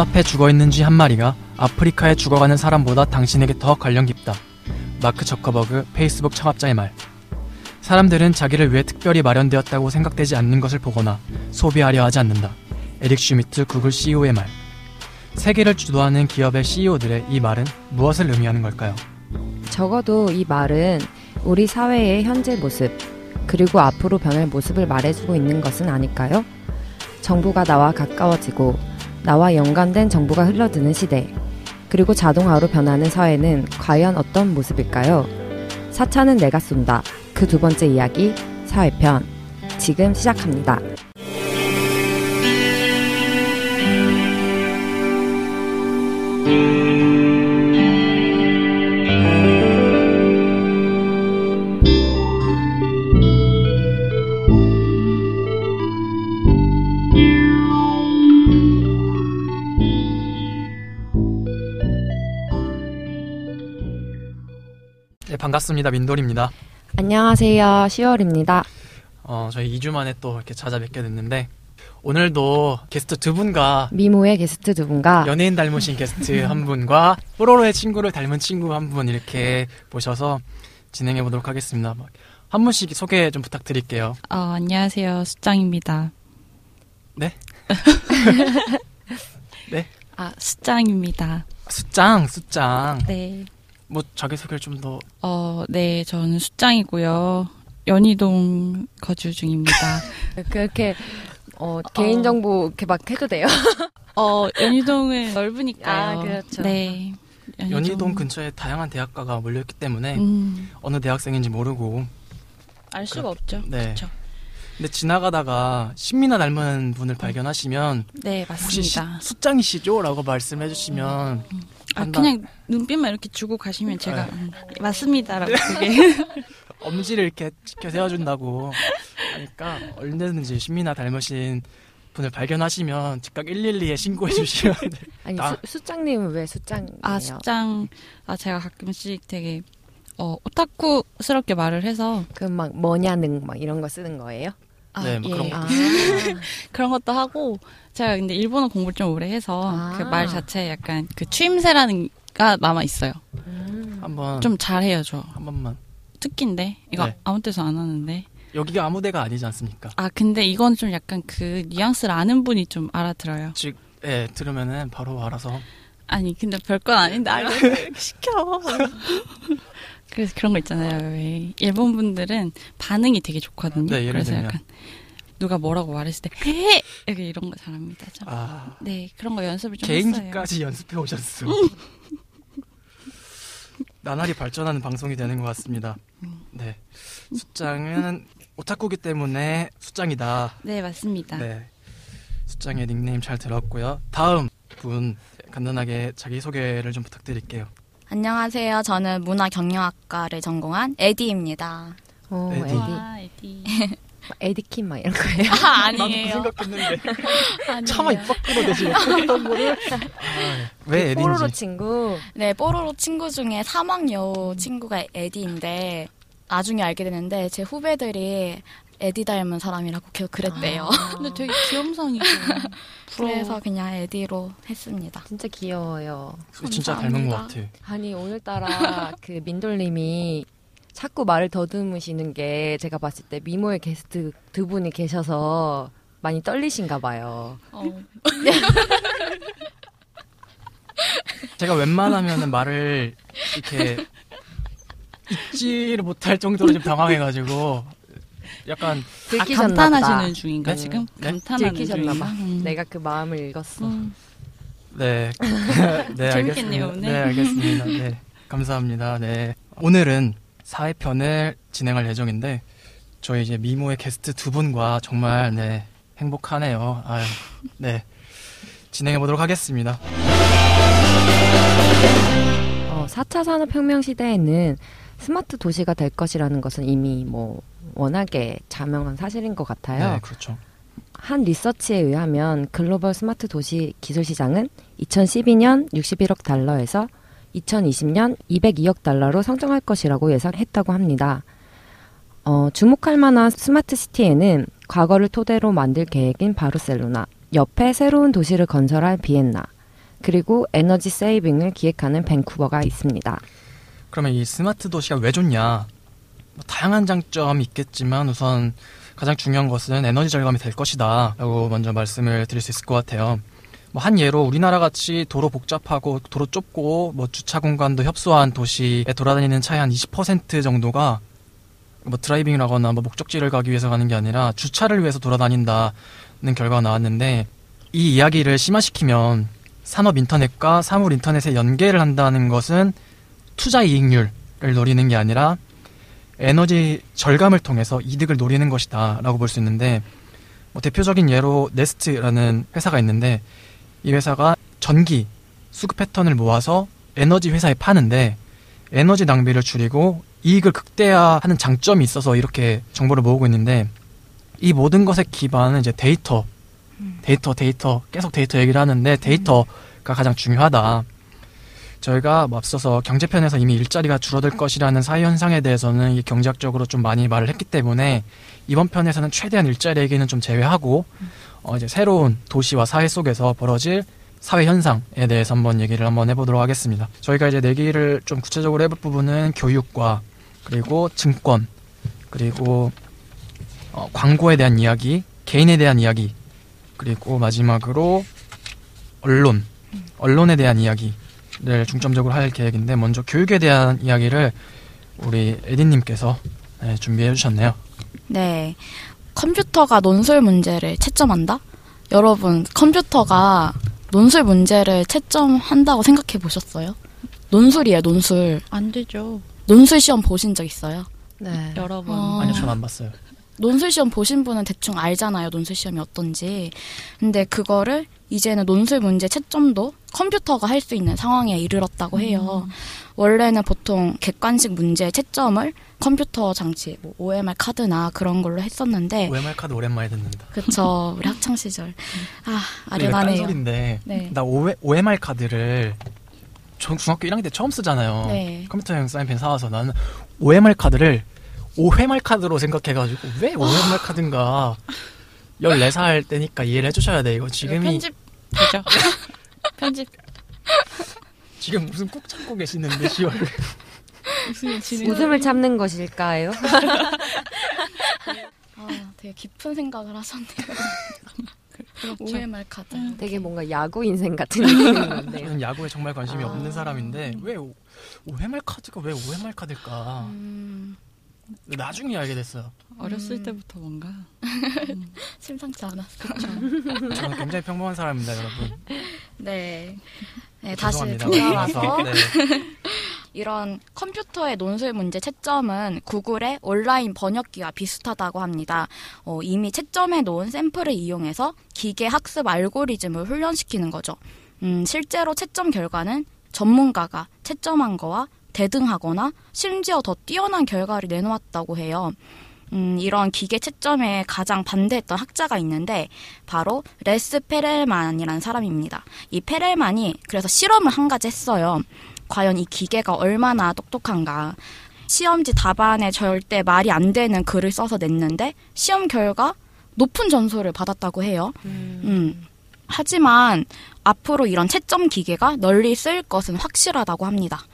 눈앞에 죽어 있는 쥐 한 마리가 아프리카에 죽어가는 사람보다 당신에게 더 관련 깊다. 마크 저커버그 페이스북 창업자의 말. 사람들은 자기를 위해 특별히 마련되었다고 생각되지 않는 것을 보거나 소비하려 하지 않는다. 에릭 슈미트 구글 CEO의 말. 세계를 주도하는 기업의 CEO들의 이 말은 무엇을 의미하는 걸까요? 적어도 이 말은 우리 사회의 현재 모습, 그리고 앞으로 변할 모습을 말해주고 있는 것은 아닐까요? 정보가 나와 가까워지고, 나와 연관된 정보가 흘러드는 시대, 그리고 자동화로 변하는 사회는 과연 어떤 모습일까요? 사차는 내가 쏜다. 그 두 번째 이야기, 사회편. 지금 시작합니다. 네, 반갑습니다. 민돌입니다. 안녕하세요. 10월입니다. 어, 저희 2주 만에 또 이렇게 찾아뵙게 됐는데 오늘도 게스트 두 분과 미모의 게스트 두 분과 연예인 닮으신 게스트 한 분과 뽀로로의 친구를 닮은 친구 한 분 이렇게 모셔서 진행해 보도록 하겠습니다. 한 분씩 소개 좀 부탁드릴게요. 어, 안녕하세요. 수짱입니다. 네? 네? 아, 수짱입니다. 수짱, 수짱. 네. 뭐 자기 소개를 좀 더. 어, 네, 저는 수짱이고요. 연희동 거주 중입니다. 그렇게 어, 개인 정보 이렇게 막 해도 돼요? 어, 연희동은 넓으니까요. 아, 그렇죠. 네. 연희동 근처에 다양한 대학가가 몰려있기 때문에 음, 어느 대학생인지 모르고. 알 수가 그- 없죠. 네. 그렇죠. 근데 지나가다가 신미나 닮은 분을 발견하시면 네, 혹시 시, 맞습니다. 수짱이시죠? 라고 말씀해 주시면 아, 한 다. 그냥 눈빛만 이렇게 주고 가시면 제가 네. 음, 맞습니다라고 그게 엄지를 이렇게 지켜 세워준다고 하니까 얼마든지 신미나 닮으신 분을 발견하시면 즉각 112에 신고해 주시면 돼요. 아니, 나- 수, 수장님은 왜 수장이에요? 아, 수짱 아 제가 가끔씩 되게 어, 오타쿠스럽게 말을 해서 그 막 뭐냐는 막 이런 거 쓰는 거예요? 아, 네, 뭐 그런 거. 아, 그런 것도 하고 제가 근데 일본어 공부를 좀 오래 해서 아. 그말 자체에 약간 그 추임새라는 가 남아 있어요. 음. 한번 좀 잘해요 저. 한 번만 특기인데 이거 네. 아무 데서 안 하는데. 여기가 아무 데가 아니지 않습니까? 아 근데 이건 좀 약간 그 뉘앙스를 아는 분이 좀 알아들어요. 즉, 예, 들으면은 바로 알아서 아니 근데 별건 아닌데 알고 이렇게 시켜. 그래서 그런 거 있잖아요. 왜 일본 분들은 반응이 되게 좋거든요. 네, 예를 그래서 들면. 약간 누가 뭐라고 말했을 때 헤헤 이렇게 이런 거 잘합니다. 저. 아네 그런 거 연습을 좀 했어요. 개인기까지 연습해 오셨어. 나날이 발전하는 방송이 되는 것 같습니다. 네, 수장은 오타쿠기 때문에 수장이다. 네 맞습니다. 네. 수장의 닉네임 잘 들었고요. 다음 분 간단하게 자기 소개를 좀 부탁드릴게요. 안녕하세요. 저는 문화경영학과를 전공한 에디입니다. 어, 에디. 에디. 아, 에디. 에디킴 막 이런 거예요? 아, 나도 그 아니에요. 생각했는데 아니에요. 차마 입 밖으로 내지 어떤 거를 아, 왜 뽀로로 에딘지 친구. 네, 뽀로로 친구 중에 사막여우 친구가 에디인데 나중에 알게 됐는데 제 후배들이 에디 닮은 사람이라고 계속 그랬대요. 근데 되게 귀염상이고 그래서 그냥 에디로 했습니다. 진짜 귀여워요. 진짜 감사합니다. 닮은 것 같아. 아니, 오늘따라 그 민돌님이 자꾸 말을 더듬으시는 게 제가 봤을 때 미모의 게스트 두 분이 계셔서 많이 떨리신가 봐요. 어, 제가 웬만하면 말을 이렇게 잊지를 못할 정도로 좀 당황해가지고 약간 아, 들키셨나 감탄하시는. 중인가 네? 지금? 네? 감탄하는 들키셨나 중인가? 봐. 음. 내가 그 마음을 읽었어. 음. 네, 네 재밌겠네요. 오늘. 네 알겠습니다. 네 감사합니다. 네 오늘은 사회편을 진행할 예정인데 저희 이제 미모의 게스트 두 분과 정말 네 행복하네요. 아유, 네 진행해 보도록 하겠습니다. 어, 4차 산업혁명 시대에는 스마트 도시가 될 것이라는 것은 이미 뭐 워낙에 자명한 사실인 것 같아요. 네 그렇죠. 한 리서치에 의하면 글로벌 스마트 도시 기술 시장은 2012년 61억 달러에서 2020년 202억 달러로 성장할 것이라고 예상했다고 합니다. 어, 주목할 만한 스마트 시티에는 과거를 토대로 만들 계획인 바르셀로나, 옆에 새로운 도시를 건설할 비엔나, 그리고 에너지 세이빙을 기획하는 밴쿠버가 있습니다. 그러면 이 스마트 도시가 왜 좋냐? 뭐 다양한 장점이 있겠지만 우선 가장 중요한 것은 에너지 절감이 될 것이다. 라고 먼저 말씀을 드릴 수 있을 것 같아요. 뭐 한 예로 우리나라 같이 도로 복잡하고 도로 좁고 뭐 주차 공간도 협소한 도시에 돌아다니는 차의 한 20% 정도가 뭐 드라이빙이라거나 뭐 목적지를 가기 위해서 가는 게 아니라 주차를 위해서 돌아다닌다는 결과가 나왔는데 이 이야기를 심화시키면 산업 인터넷과 사물 인터넷에 연계를 한다는 것은 투자 이익률을 노리는 게 아니라 에너지 절감을 통해서 이득을 노리는 것이다 라고 볼 수 있는데 뭐 대표적인 예로 네스트라는 회사가 있는데 이 회사가 전기 수급 패턴을 모아서 에너지 회사에 파는데 에너지 낭비를 줄이고 이익을 극대화하는 장점이 있어서 이렇게 정보를 모으고 있는데 이 모든 것의 기반은 이제 데이터 데이터 데이터 계속 데이터 얘기를 하는데 데이터가 가장 중요하다. 저희가 뭐 앞서서 경제편에서 이미 일자리가 줄어들 것이라는 사회 현상에 대해서는 이 경제학적으로 좀 많이 말을 했기 때문에 이번 편에서는 최대한 일자리 얘기는 좀 제외하고 어 이제 새로운 도시와 사회 속에서 벌어질 사회 현상에 대해서 한번 얘기를 한번 해보도록 하겠습니다. 저희가 이제 얘기를 좀 구체적으로 해볼 부분은 교육과 그리고 증권 그리고 어, 광고에 대한 이야기, 개인에 대한 이야기 그리고 마지막으로 언론, 언론에 대한 이야기 를 중점적으로 할 계획인데 먼저 교육에 대한 이야기를 우리 에디님께서 네, 준비해 주셨네요. 네. 컴퓨터가 논술 문제를 채점한다? 여러분, 컴퓨터가 논술 문제를 채점한다고 생각해 보셨어요? 논술이에요, 논술. 안 되죠. 논술 시험 보신 적 있어요? 네. 여러 번. 어. 아니요, 저는 안 봤어요. 논술 시험 보신 분은 대충 알잖아요. 논술 시험이 어떤지. 근데 그거를 이제는 논술 문제 채점도 컴퓨터가 할 수 있는 상황에 이르렀다고 해요. 원래는 보통 객관식 문제 채점을 컴퓨터 장치, 뭐 OMR 카드나 그런 걸로 했었는데, OMR 카드 오랜만에 듣는다. 그쵸. 우리 학창 시절. 아, 이거 아련하네요. 딴소리인데 네. 나 OMR 카드를 전 중학교 1학년 때 처음 쓰잖아요. 네. 컴퓨터용 사인펜 사와서 나는 OMR 카드를 OMR 카드로 생각해가지고 왜 OMR 카드인가 14살 때니까 이해를 해주셔야 돼. 이거 지금이 편집 되죠? 편집 지금 무슨 꾹 참고 계시는데 10월 무슨 진행 웃음을 참는 것일까요? 아, 되게 깊은 생각을 하셨네요. 그렇죠. OMR 카드. 되게 뭔가 야구 인생 같은 느낌인 건데요. 저는 야구에 정말 관심이 아. 없는 사람인데 왜 오- OMR 카드가 왜 OMR 카드일까? 음, 나중에 알게 됐어요. 어렸을 음. 때부터 뭔가 심상치 않았어. 저는 굉장히 평범한 사람입니다, 여러분. 네. 네, 다시 죄송합니다. 돌아와서 네. 이런 컴퓨터의 논술 문제 채점은 구글의 온라인 번역기와 비슷하다고 합니다. 어, 이미 채점해 놓은 샘플을 이용해서 기계 학습 알고리즘을 훈련시키는 거죠. 음, 실제로 채점 결과는 전문가가 채점한 거와 대등하거나 심지어 더 뛰어난 결과를 내놓았다고 해요. 음, 이런 기계 채점에 가장 반대했던 학자가 있는데 바로 레스 페렐만이라는 사람입니다. 이 페렐만이 그래서 실험을 한 가지 했어요. 과연 이 기계가 얼마나 똑똑한가. 시험지 답안에 절대 말이 안 되는 글을 써서 냈는데 시험 결과 높은 점수를 받았다고 해요. 음. 하지만 앞으로 이런 채점 기계가 널리 쓰일 것은 확실하다고 합니다.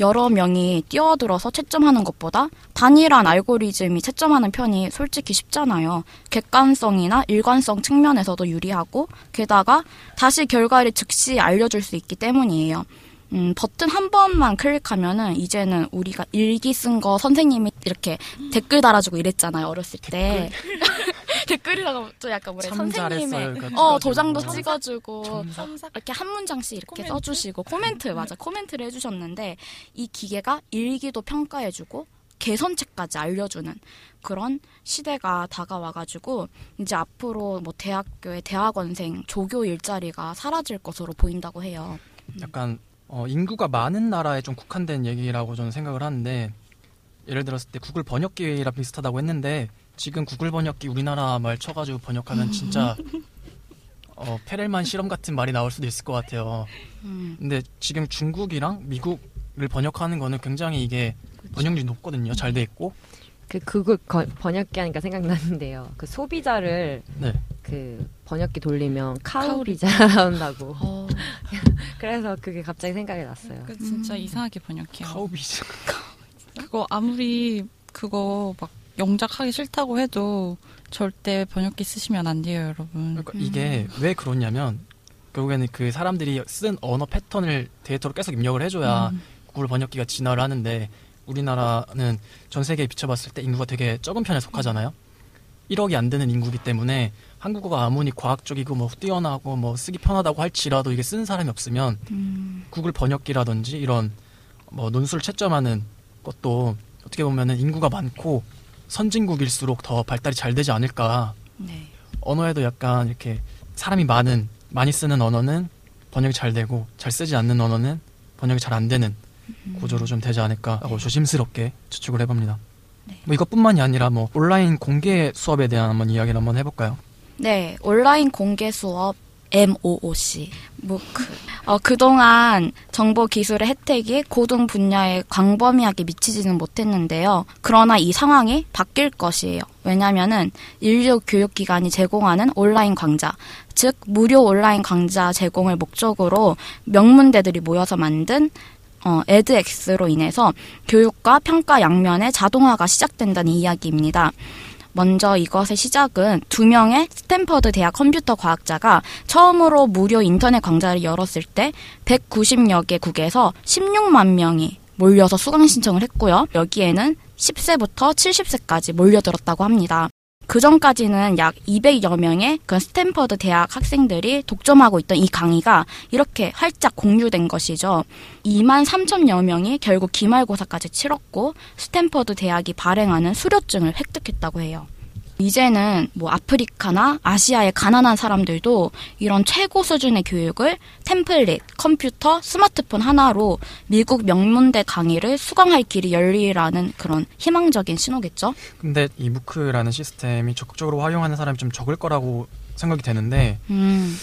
여러 명이 뛰어들어서 채점하는 것보다 단일한 알고리즘이 채점하는 편이 솔직히 쉽잖아요. 객관성이나 일관성 측면에서도 유리하고 게다가 다시 결과를 즉시 알려줄 수 있기 때문이에요. 음, 버튼 한 번만 클릭하면은 이제는 우리가 일기 쓴 거 선생님이 이렇게 댓글 달아주고 이랬잖아요 어렸을 때 댓글이라고 또 약간 뭐래 참 선생님의 어. 도장도 참- 찍어주고 참- 이렇게 한 문장씩 이렇게 코멘트? 써주시고 코멘트 맞아 코멘트를 해주셨는데 이 기계가 일기도 평가해주고 개선책까지 알려주는 그런 시대가 다가와가지고 이제 앞으로 뭐 대학교의 대학원생 조교 일자리가 사라질 것으로 보인다고 해요. 약간 어, 인구가 많은 나라에 좀 국한된 얘기라고 저는 생각을 하는데 예를 들었을 때 구글 번역기랑 비슷하다고 했는데 지금 구글 번역기 우리나라 말 쳐가지고 번역하면 진짜 어, 페렐만 실험 같은 말이 나올 수도 있을 것 같아요. 음, 근데 지금 중국이랑 미국을 번역하는 거는 굉장히 이게 번역률이 높거든요. 잘 돼 있고. 그 구글 거- 번역기 하니까 생각나는데요. 그 소비자를 네. 그 번역기 돌리면. 카우비자 나온다고. 어, 그래서 그게 갑자기 생각이 났어요. 그 진짜 음. 이상하게 번역해요. 카우비즈. 그거 아무리 그거 막 영작하기 싫다고 해도 절대 번역기 쓰시면 안 돼요, 여러분. 그러니까 이게 왜 그러냐면 결국에는 그 사람들이 쓴 언어 패턴을 데이터로 계속 입력을 해줘야 음. 구글 번역기가 진화를 하는데 우리나라는 전 세계에 비춰봤을 때 인구가 되게 적은 편에 속하잖아요. 1억이 안 되는 인구기 때문에 한국어가 아무리 과학적이고 뭐 뛰어나고 뭐 쓰기 편하다고 할지라도 이게 쓰는 사람이 없으면 음, 구글 번역기라든지 이런 뭐 논술 채점하는 것도 어떻게 보면은 인구가 많고 선진국일수록 더 발달이 잘 되지 않을까. 네. 언어에도 약간 이렇게 사람이 많은 많이 쓰는 언어는 번역이 잘 되고 잘 쓰지 않는 언어는 번역이 잘 안 되는 구조로 좀 되지 않을까 하고 조심스럽게 추측을 해봅니다. 네. 뭐 이것뿐만이 아니라 뭐 온라인 공개 수업에 대한 한번 이야기를 한번 해볼까요? 네, 온라인 공개 수업 MOOC, 무크. 어, 그동안 정보 기술의 혜택이 고등 분야에 광범위하게 미치지는 못했는데요. 그러나 이 상황이 바뀔 것이에요. 왜냐면은 인류 교육기관이 제공하는 온라인 강좌, 즉 무료 온라인 강좌 제공을 목적으로 명문대들이 모여서 만든 어, edX로 인해서 교육과 평가 양면의 자동화가 시작된다는 이야기입니다. 먼저 이것의 시작은 두 명의 스탠퍼드 대학 컴퓨터 과학자가 처음으로 무료 인터넷 강좌를 열었을 때 190여 개국에서 16만 명이 몰려서 수강 신청을 했고요. 여기에는 10세부터 70세까지 몰려들었다고 합니다. 그 전까지는 약 200여 명의 그 스탠퍼드 대학 학생들이 독점하고 있던 이 강의가 이렇게 활짝 공유된 것이죠. 2만 3천여 명이 결국 기말고사까지 치렀고 스탠퍼드 대학이 발행하는 수료증을 획득했다고 해요. 이제는 뭐 아프리카나 아시아의 가난한 사람들도 이런 최고 수준의 교육을 템플릿, 컴퓨터, 스마트폰 하나로 미국 명문대 강의를 수강할 길이 열리라는 그런 희망적인 신호겠죠? 근데 이 무크라는 시스템이 적극적으로 활용하는 사람이 좀 적을 거라고 생각이 되는데 음,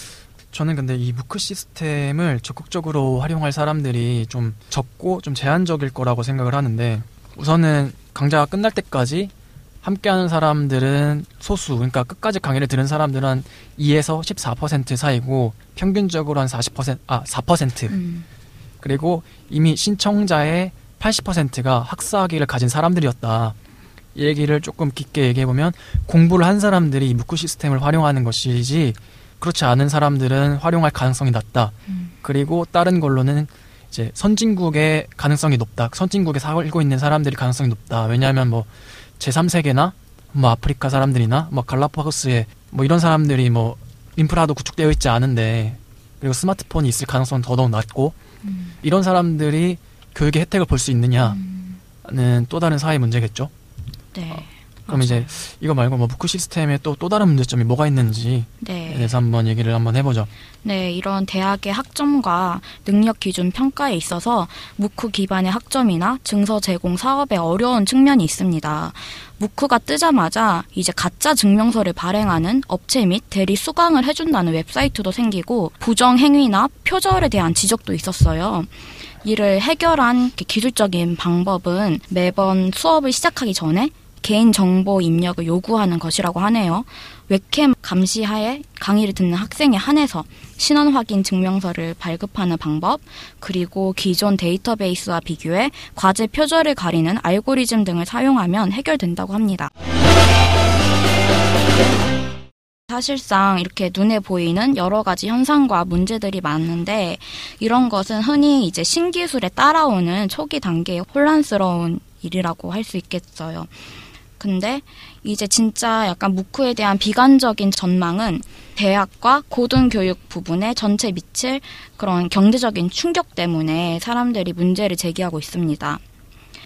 저는 근데 이 무크 시스템을 적극적으로 활용할 사람들이 좀 적고 좀 제한적일 거라고 생각을 하는데 우선은 강좌가 끝날 때까지 함께하는 사람들은 소수, 그러니까 끝까지 강의를 들은 사람들은 한 2에서 14% 사이고 평균적으로 한 40%, 아 4%. 음, 그리고 이미 신청자의 80%가 학사학위를 가진 사람들이었다. 이 얘기를 조금 깊게 얘기해 보면 공부를 한 사람들이 이 무크 시스템을 활용하는 것이지 그렇지 않은 사람들은 활용할 가능성이 낮다. 음. 그리고 다른 걸로는 이제 선진국의 가능성이 높다. 선진국에 살고 있는 사람들이 가능성이 높다. 왜냐하면 뭐 제3세계나 뭐 아프리카 사람들이나 뭐 갈라파고스에 뭐 이런 사람들이 뭐 인프라도 구축되어 있지 않은데 그리고 스마트폰이 있을 가능성은 더더욱 낮고 음. 이런 사람들이 교육의 혜택을 볼 수 있느냐는 음, 또 다른 사회 문제겠죠. 네. 그럼 이제 이거 말고 뭐 무크 시스템에 또 또 다른 문제점이 뭐가 있는지에 네. 대해서 한번 얘기를 한번 해보죠. 네, 이런 대학의 학점과 능력 기준 평가에 있어서 무크 기반의 학점이나 증서 제공 사업에 어려운 측면이 있습니다. 무크가 뜨자마자 이제 가짜 증명서를 발행하는 업체 및 대리 수강을 해준다는 웹사이트도 생기고 부정 행위나 표절에 대한 지적도 있었어요. 이를 해결한 기술적인 방법은 매번 수업을 시작하기 전에 개인 정보 입력을 요구하는 것이라고 하네요. 웹캠 감시하에 강의를 듣는 학생에 한해서 신원 확인 증명서를 발급하는 방법, 그리고 기존 데이터베이스와 비교해 과제 표절을 가리는 알고리즘 등을 사용하면 해결된다고 합니다. 사실상 이렇게 눈에 보이는 여러 가지 현상과 문제들이 많은데 이런 것은 흔히 이제 신기술에 따라오는 초기 단계의 혼란스러운 일이라고 할 수 있겠어요. 근데 이제 진짜 약간 무크에 대한 비관적인 전망은 대학과 고등교육 부분에 전체 미칠 그런 경제적인 충격 때문에 사람들이 문제를 제기하고 있습니다.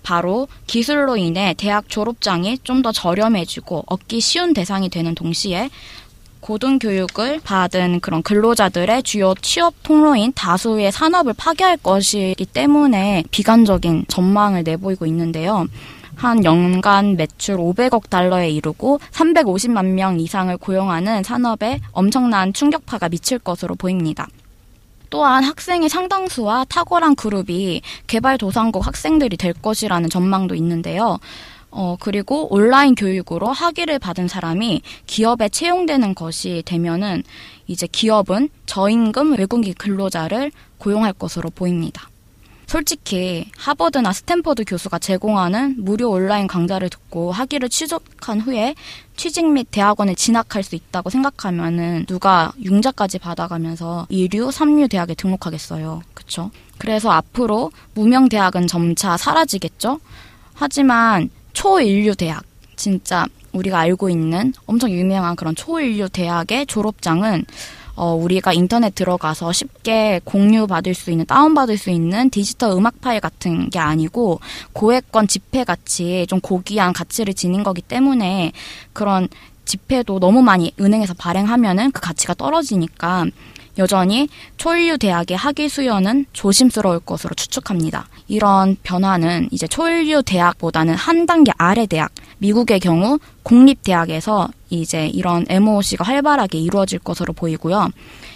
바로 기술로 인해 대학 졸업장이 좀 더 저렴해지고 얻기 쉬운 대상이 되는 동시에 고등교육을 받은 그런 근로자들의 주요 취업 통로인 다수의 산업을 파괴할 것이기 때문에 비관적인 전망을 내보이고 있는데요. 한 연간 매출 500억 달러에 이르고 350만 명 이상을 고용하는 산업에 엄청난 충격파가 미칠 것으로 보입니다. 또한 학생의 상당수와 탁월한 그룹이 개발도상국 학생들이 될 것이라는 전망도 있는데요. 어, 그리고 온라인 교육으로 학위를 받은 사람이 기업에 채용되는 것이 되면은 이제 기업은 저임금 외국인 근로자를 고용할 것으로 보입니다. 솔직히 하버드나 스탠퍼드 교수가 제공하는 무료 온라인 강좌를 듣고 학위를 취득한 후에 취직 및 대학원에 진학할 수 있다고 생각하면은 누가 융자까지 받아가면서 2류, 3류 대학에 등록하겠어요. 그쵸? 그래서 앞으로 무명 대학은 점차 사라지겠죠? 하지만 초인류 대학, 진짜 우리가 알고 있는 엄청 유명한 그런 초인류 대학의 졸업장은 어, 우리가 인터넷 들어가서 쉽게 공유 받을 수 있는, 다운받을 수 있는 디지털 음악 파일 같은 게 아니고 고액권 지폐 같이 좀 고귀한 가치를 지닌 거기 때문에 그런 지폐도 너무 많이 은행에서 발행하면은 그 가치가 떨어지니까 여전히 초일류 대학의 학위 수여는 조심스러울 것으로 추측합니다. 이런 변화는 이제 초일류 대학보다는 한 단계 아래 대학, 미국의 경우 공립대학에서 이제 이런 MOC가 활발하게 이루어질 것으로 보이고요.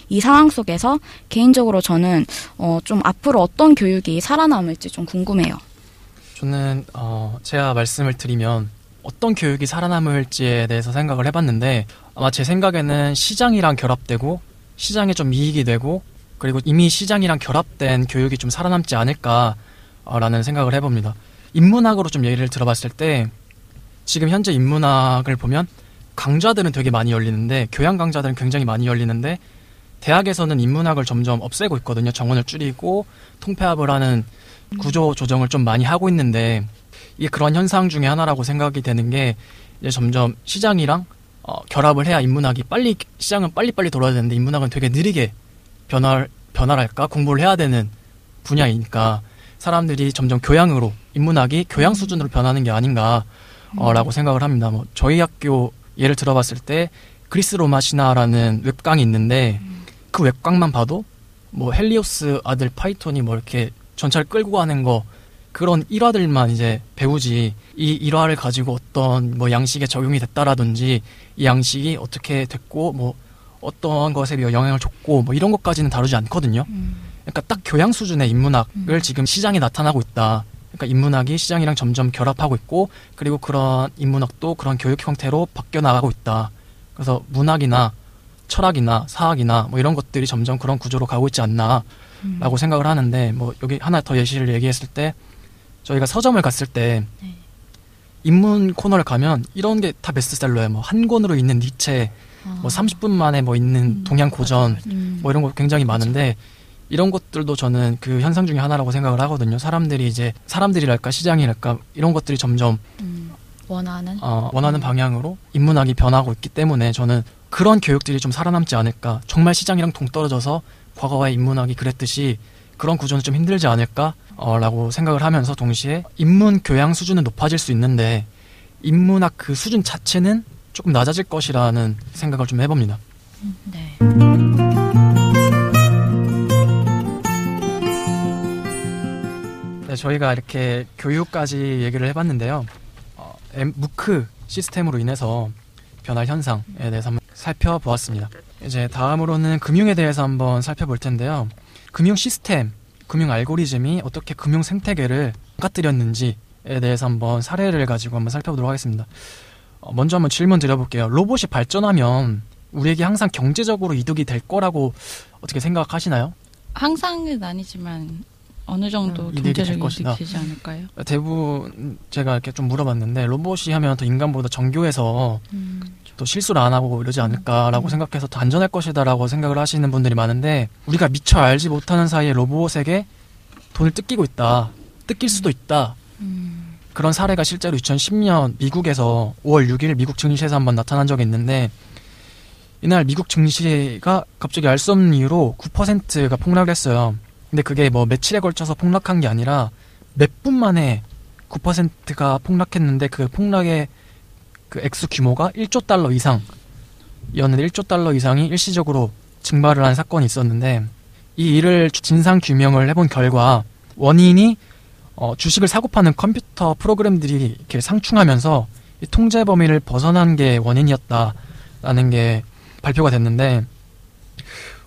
이 상황 속에서 개인적으로 저는 어, 좀 앞으로 어떤 교육이 살아남을지 좀 궁금해요. 저는 어, 제가 말씀을 드리면 어떤 교육이 살아남을지에 대해서 생각을 해봤는데 아마 제 생각에는 시장이랑 결합되고 시장에 좀 이익이 되고 그리고 이미 시장이랑 결합된 교육이 좀 살아남지 않을까라는 생각을 해봅니다. 인문학으로 좀 예를 들어봤을 때 지금 현재 인문학을 보면 강좌들은 되게 많이 열리는데 교양 강좌들은 굉장히 많이 열리는데 대학에서는 인문학을 점점 없애고 있거든요. 정원을 줄이고 통폐합을 하는 구조 조정을 좀 많이 하고 있는데 이게 그런 현상 중에 하나라고 생각이 되는 게 이제 점점 시장이랑 어, 결합을 해야 인문학이 빨리 시장은 빨리빨리 돌아야 되는데 인문학은 되게 느리게 변화 변화랄까? 공부를 해야 되는 분야이니까 사람들이 점점 교양으로 인문학이 교양 수준으로 변하는 게 아닌가라고 어, 생각을 합니다. 뭐 저희 학교 예를 들어봤을 때 그리스 로마 신화라는 웹강이 있는데 그 웹강만 봐도 뭐 헬리오스 아들 파이톤이 뭐 이렇게 전차를 끌고 가는 거 그런 일화들만 이제 배우지 이 일화를 가지고 어떤 뭐 양식에 적용이 됐다라든지 이 양식이 어떻게 됐고 뭐 어떤 것에 비해 영향을 줬고 뭐 이런 것까지는 다루지 않거든요. 그러니까 딱 교양 수준의 인문학을 지금 시장에 나타나고 있다. 그러니까 인문학이 시장이랑 점점 결합하고 있고 그리고 그런 인문학도 그런 교육 형태로 바뀌어 나가고 있다. 그래서 문학이나 철학이나 사학이나 뭐 이런 것들이 점점 그런 구조로 가고 있지 않나라고 생각을 하는데 뭐 여기 하나 더 예시를 얘기했을 때 저희가 서점을 갔을 때 네. 인문 코너를 가면 이런 게 다 베스트셀러예요. 뭐 한 권으로 있는 니체, 뭐 30분 만에 뭐 있는 동양 고전, 음. 뭐 이런 거 굉장히 많은데 이런 것들도 저는 그 현상 중에 하나라고 생각을 하거든요. 사람들이 이제 사람들이랄까 시장이랄까 이런 것들이 점점 음, 원하는 어, 원하는 방향으로 인문학이 변하고 있기 때문에 저는 그런 교육들이 좀 살아남지 않을까. 정말 시장이랑 동떨어져서 과거의 인문학이 그랬듯이 그런 구조는 좀 힘들지 않을까라고 생각을 하면서 동시에 인문 교양 수준은 높아질 수 있는데 인문학 그 수준 자체는 조금 낮아질 것이라는 생각을 좀 해봅니다. 네. 네, 저희가 이렇게 교육까지 얘기를 해봤는데요. 어, 엠- 무크 시스템으로 인해서 변할 현상에 대해서 한번 살펴보았습니다. 이제 다음으로는 금융에 대해서 한번 살펴볼 텐데요. 금융 시스템, 금융 알고리즘이 어떻게 금융 생태계를 망가뜨렸는지에 대해서 한번 사례를 가지고 한번 살펴보도록 하겠습니다. 어, 먼저 한번 질문 드려볼게요. 로봇이 발전하면 우리에게 항상 경제적으로 이득이 될 거라고 어떻게 생각하시나요? 항상은 아니지만 어느 정도 음, 경제적인 것이다. 이득이 되지 않을까요? 대부분 제가 이렇게 좀 물어봤는데 로봇이 하면 더 인간보다 정교해서 음, 또 실수를 안 하고 이러지 않을까라고 생각해서 더 안전할 것이다라고 생각을 하시는 분들이 많은데 우리가 미처 알지 못하는 사이에 로봇에게 돈을 뜯기고 있다. 뜯길 수도 있다. 음, 그런 사례가 실제로 2010년 미국에서 5월 6일 미국 증시에서 한번 나타난 적이 있는데 이날 미국 증시가 갑자기 알 수 없는 이유로 9%가 폭락을 했어요. 근데 그게 뭐 며칠에 걸쳐서 폭락한 게 아니라 몇 분 만에 9%가 폭락했는데 그 폭락의 그 액수 규모가 1조 달러 이상 이었는데 1조 달러 이상이 일시적으로 증발을 한 사건이 있었는데 이 일을 진상 규명을 해본 결과 원인이 어, 주식을 사고 파는 컴퓨터 프로그램들이 이렇게 상충하면서 이 통제 범위를 벗어난 게 원인이었다라는 게 발표가 됐는데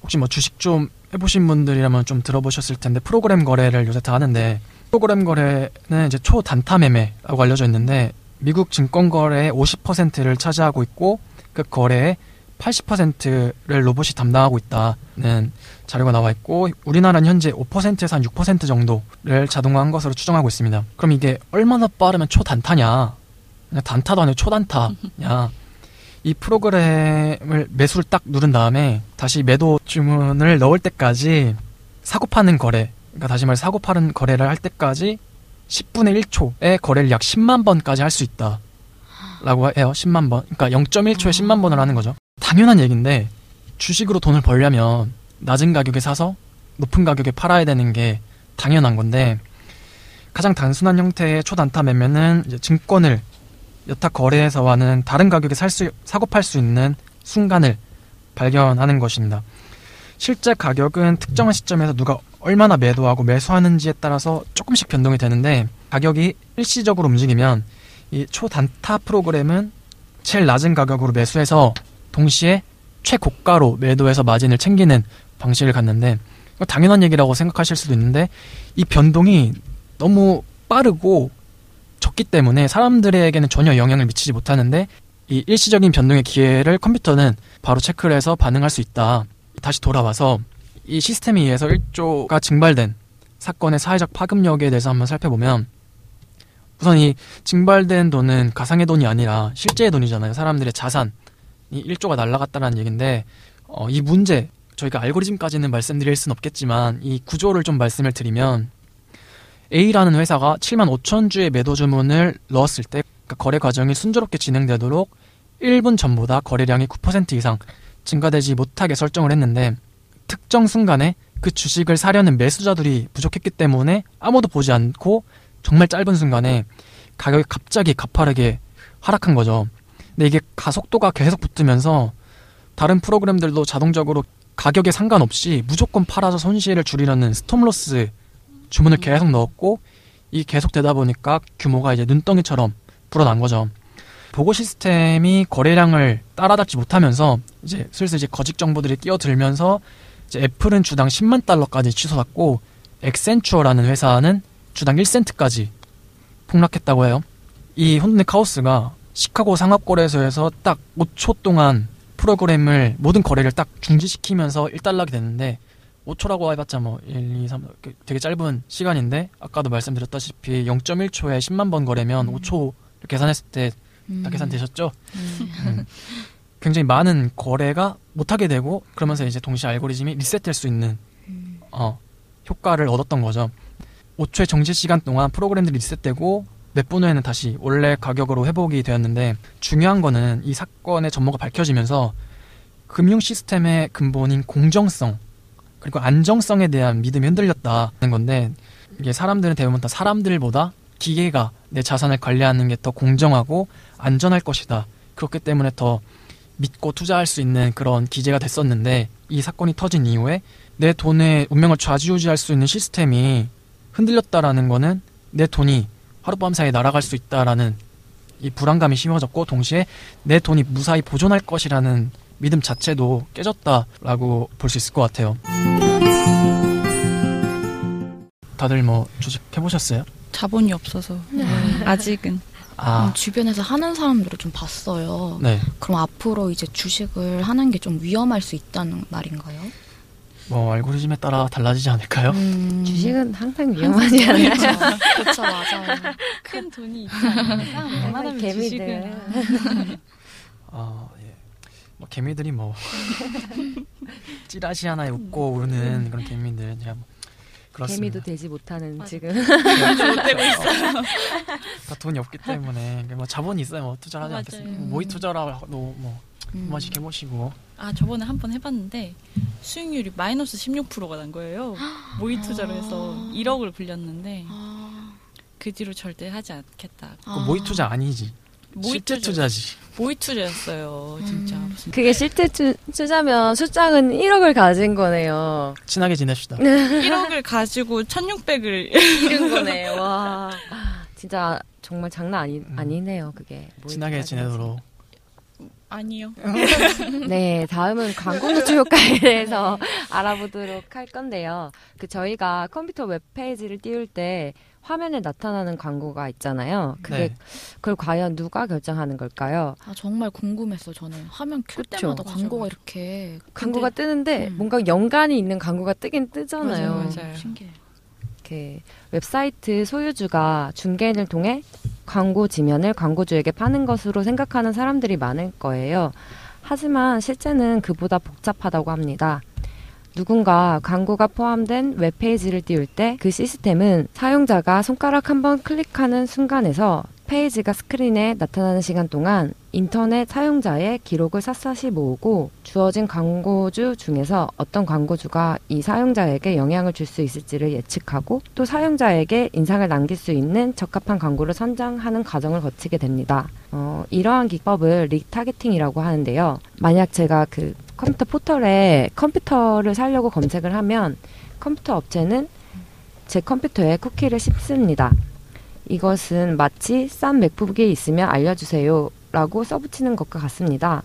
혹시 뭐 주식 좀 해보신 분들이라면 좀 들어보셨을 텐데 프로그램 거래를 요새 다 하는데 프로그램 거래는 이제 초단타 매매라고 알려져 있는데 미국 증권 거래의 50%를 차지하고 있고 그 거래의 80%를 로봇이 담당하고 있다는 자료가 나와 있고 우리나라는 현재 5%에서 한 6% 정도를 자동화한 것으로 추정하고 있습니다. 그럼 이게 얼마나 빠르면 초단타냐? 단타도 아니고 초단타냐? 이 프로그램을 매수를 딱 누른 다음에 다시 매도 주문을 넣을 때까지 사고 파는 거래, 그러니까 다시 말해 사고 파는 거래를 할 때까지 10분의 1초의 거래를 약 10만 번까지 할 수 있다. 라고 해요. 10만 번. 그러니까 0.1초에 10만 번을 하는 거죠. 당연한 얘기인데 주식으로 돈을 벌려면 낮은 가격에 사서 높은 가격에 팔아야 되는 게 당연한 건데 가장 단순한 형태의 초단타 매매는 이제 증권을 여타 거래에서와는 다른 가격에 살 수, 사고 팔 수 있는 순간을 발견하는 것입니다. 실제 가격은 특정한 시점에서 누가 얼마나 매도하고 매수하는지에 따라서 조금씩 변동이 되는데 가격이 일시적으로 움직이면 이 초단타 프로그램은 제일 낮은 가격으로 매수해서 동시에 최고가로 매도해서 마진을 챙기는 방식을 갖는데 당연한 얘기라고 생각하실 수도 있는데 이 변동이 너무 빠르고 적기 때문에 사람들에게는 전혀 영향을 미치지 못하는데 이 일시적인 변동의 기회를 컴퓨터는 바로 체크를 해서 반응할 수 있다. 다시 돌아와서 이 시스템에 의해서 1조가 증발된 사건의 사회적 파급력에 대해서 한번 살펴보면 우선 이 증발된 돈은 가상의 돈이 아니라 실제의 돈이잖아요. 사람들의 자산이 1조가 날라갔다는 얘기인데 어, 이 문제 저희가 알고리즘까지는 말씀드릴 수는 없겠지만 이 구조를 좀 말씀을 드리면 A라는 회사가 7만 5천 주의 매도 주문을 넣었을 때 그러니까 거래 과정이 순조롭게 진행되도록 1분 전보다 거래량이 9% 이상 증가되지 못하게 설정을 했는데 특정 순간에 그 주식을 사려는 매수자들이 부족했기 때문에 아무도 보지 않고 정말 짧은 순간에 가격이 갑자기 가파르게 하락한 거죠. 근데 이게 가속도가 계속 붙으면서 다른 프로그램들도 자동적으로 가격에 상관없이 무조건 팔아서 손실을 줄이려는 스톱로스 주문을 계속 넣었고 이 계속 되다 보니까 규모가 이제 눈덩이처럼 불어난 거죠. 보고 시스템이 거래량을 따라잡지 못하면서 이제 슬슬 이제 거짓 정보들이 끼어들면서 애플은 주당 10만 달러까지 치솟았고 엑센추어라는 회사는 주당 1센트까지 폭락했다고 해요. 이 혼돈의 카오스가 시카고 상업거래소에서 딱 5초 동안 프로그램을 모든 거래를 딱 중지시키면서 1달러게 됐는데 5초라고 해봤자 뭐 1, 2, 3 되게 짧은 시간인데 아까도 말씀드렸다시피 0.1초에 10만 번 거래면 음. 5초 계산했을 때 다 계산되셨죠? 음. 음. 굉장히 많은 거래가 못하게 되고 그러면서 이제 동시에 알고리즘이 리셋될 수 있는 음. 어, 효과를 얻었던 거죠. 5초의 정지 시간 동안 프로그램들이 리셋되고 몇 분 후에는 다시 원래 가격으로 회복이 되었는데 중요한 거는 이 사건의 전모가 밝혀지면서 금융 시스템의 근본인 공정성 그리고 안정성에 대한 믿음이 흔들렸다는 건데 이게 사람들은 대부분 다 사람들보다 기계가 내 자산을 관리하는 게 더 공정하고 안전할 것이다. 그렇기 때문에 더 믿고 투자할 수 있는 그런 기재가 됐었는데 이 사건이 터진 이후에 내 돈의 운명을 좌지우지할 수 있는 시스템이 흔들렸다라는 거는 내 돈이 하룻밤 사이에 날아갈 수 있다라는 이 불안감이 심해졌고 동시에 내 돈이 무사히 보존할 것이라는 믿음 자체도 깨졌다라고 볼 수 있을 것 같아요. 다들 뭐 주식 해보셨어요? 자본이 없어서 네. 아직은 아. 음, 주변에서 하는 사람들을 좀 봤어요. 네. 그럼 앞으로 이제 주식을 하는 게 좀 위험할 수 있다는 말인가요? 뭐 알고리즘에 따라 달라지지 않을까요? 음... 주식은 항상 위험하지 않나요? 그렇죠, 맞아요. 큰 돈이 있잖아요. 웬만하면 개미들. 아 예. 뭐 개미들이 뭐 찌라시 하나에 웃고 오르는 그런 개미들 제가 뭐 그렇습니다. 개미도 되지 못하는 맞아. 지금 못되고 있어요. 다 돈이 없기 때문에 뭐 자본이 있어요. 뭐 투자를 하지 않겠습니까? 뭐 모의 투자라도 뭐 음. 한번씩 해보시고. 아 저번에 한 번 해봤는데 수익률이 마이너스 16%가 난 거예요. 모의 투자로 해서 1억을 불렸는데 아. 그 뒤로 절대 하지 않겠다. 그 모의 투자 아니지. 실제 투자. 지 모의 투자였어요, 진짜. 음. 그게 실제 투, 자면 수장은 1억을 가진 거네요. 친하게 지냅시다. 1억을 가지고 1,600을 잃은 거네. 와, 진짜 정말 장난 아니, 음. 아니네요, 그게. 친하게 지내도록. 아니요. 네, 다음은 광고 노출 효과에 대해서 알아보도록 할 건데요. 그 저희가 컴퓨터 웹페이지를 띄울 때 화면에 나타나는 광고가 있잖아요. 그게 네. 그걸 과연 누가 결정하는 걸까요? 아 정말 궁금했어 저는 화면 켤 그쵸. 때마다 맞아, 광고가 맞아. 이렇게 광고가 뜨는데 음. 뭔가 연관이 있는 광고가 뜨긴 뜨잖아요. 맞아요, 맞아요. 신기해. 이렇게 웹사이트 소유주가 중개인을 통해 광고 지면을 광고주에게 파는 것으로 생각하는 사람들이 많을 거예요. 하지만 실제는 그보다 복잡하다고 합니다. 누군가 광고가 포함된 웹페이지를 띄울 때 그 시스템은 사용자가 손가락 한 번 클릭하는 순간에서 페이지가 스크린에 나타나는 시간 동안 인터넷 사용자의 기록을 샅샅이 모으고 주어진 광고주 중에서 어떤 광고주가 이 사용자에게 영향을 줄 수 있을지를 예측하고 또 사용자에게 인상을 남길 수 있는 적합한 광고를 선정하는 과정을 거치게 됩니다. 어, 이러한 기법을 retargeting이라고 하는데요. 만약 제가 그 컴퓨터 포털에 컴퓨터를 사려고 검색을 하면 컴퓨터 업체는 제 컴퓨터에 쿠키를 씹습니다. 이것은 마치 싼 맥북이 있으면 알려주세요 라고 써붙이는 것과 같습니다.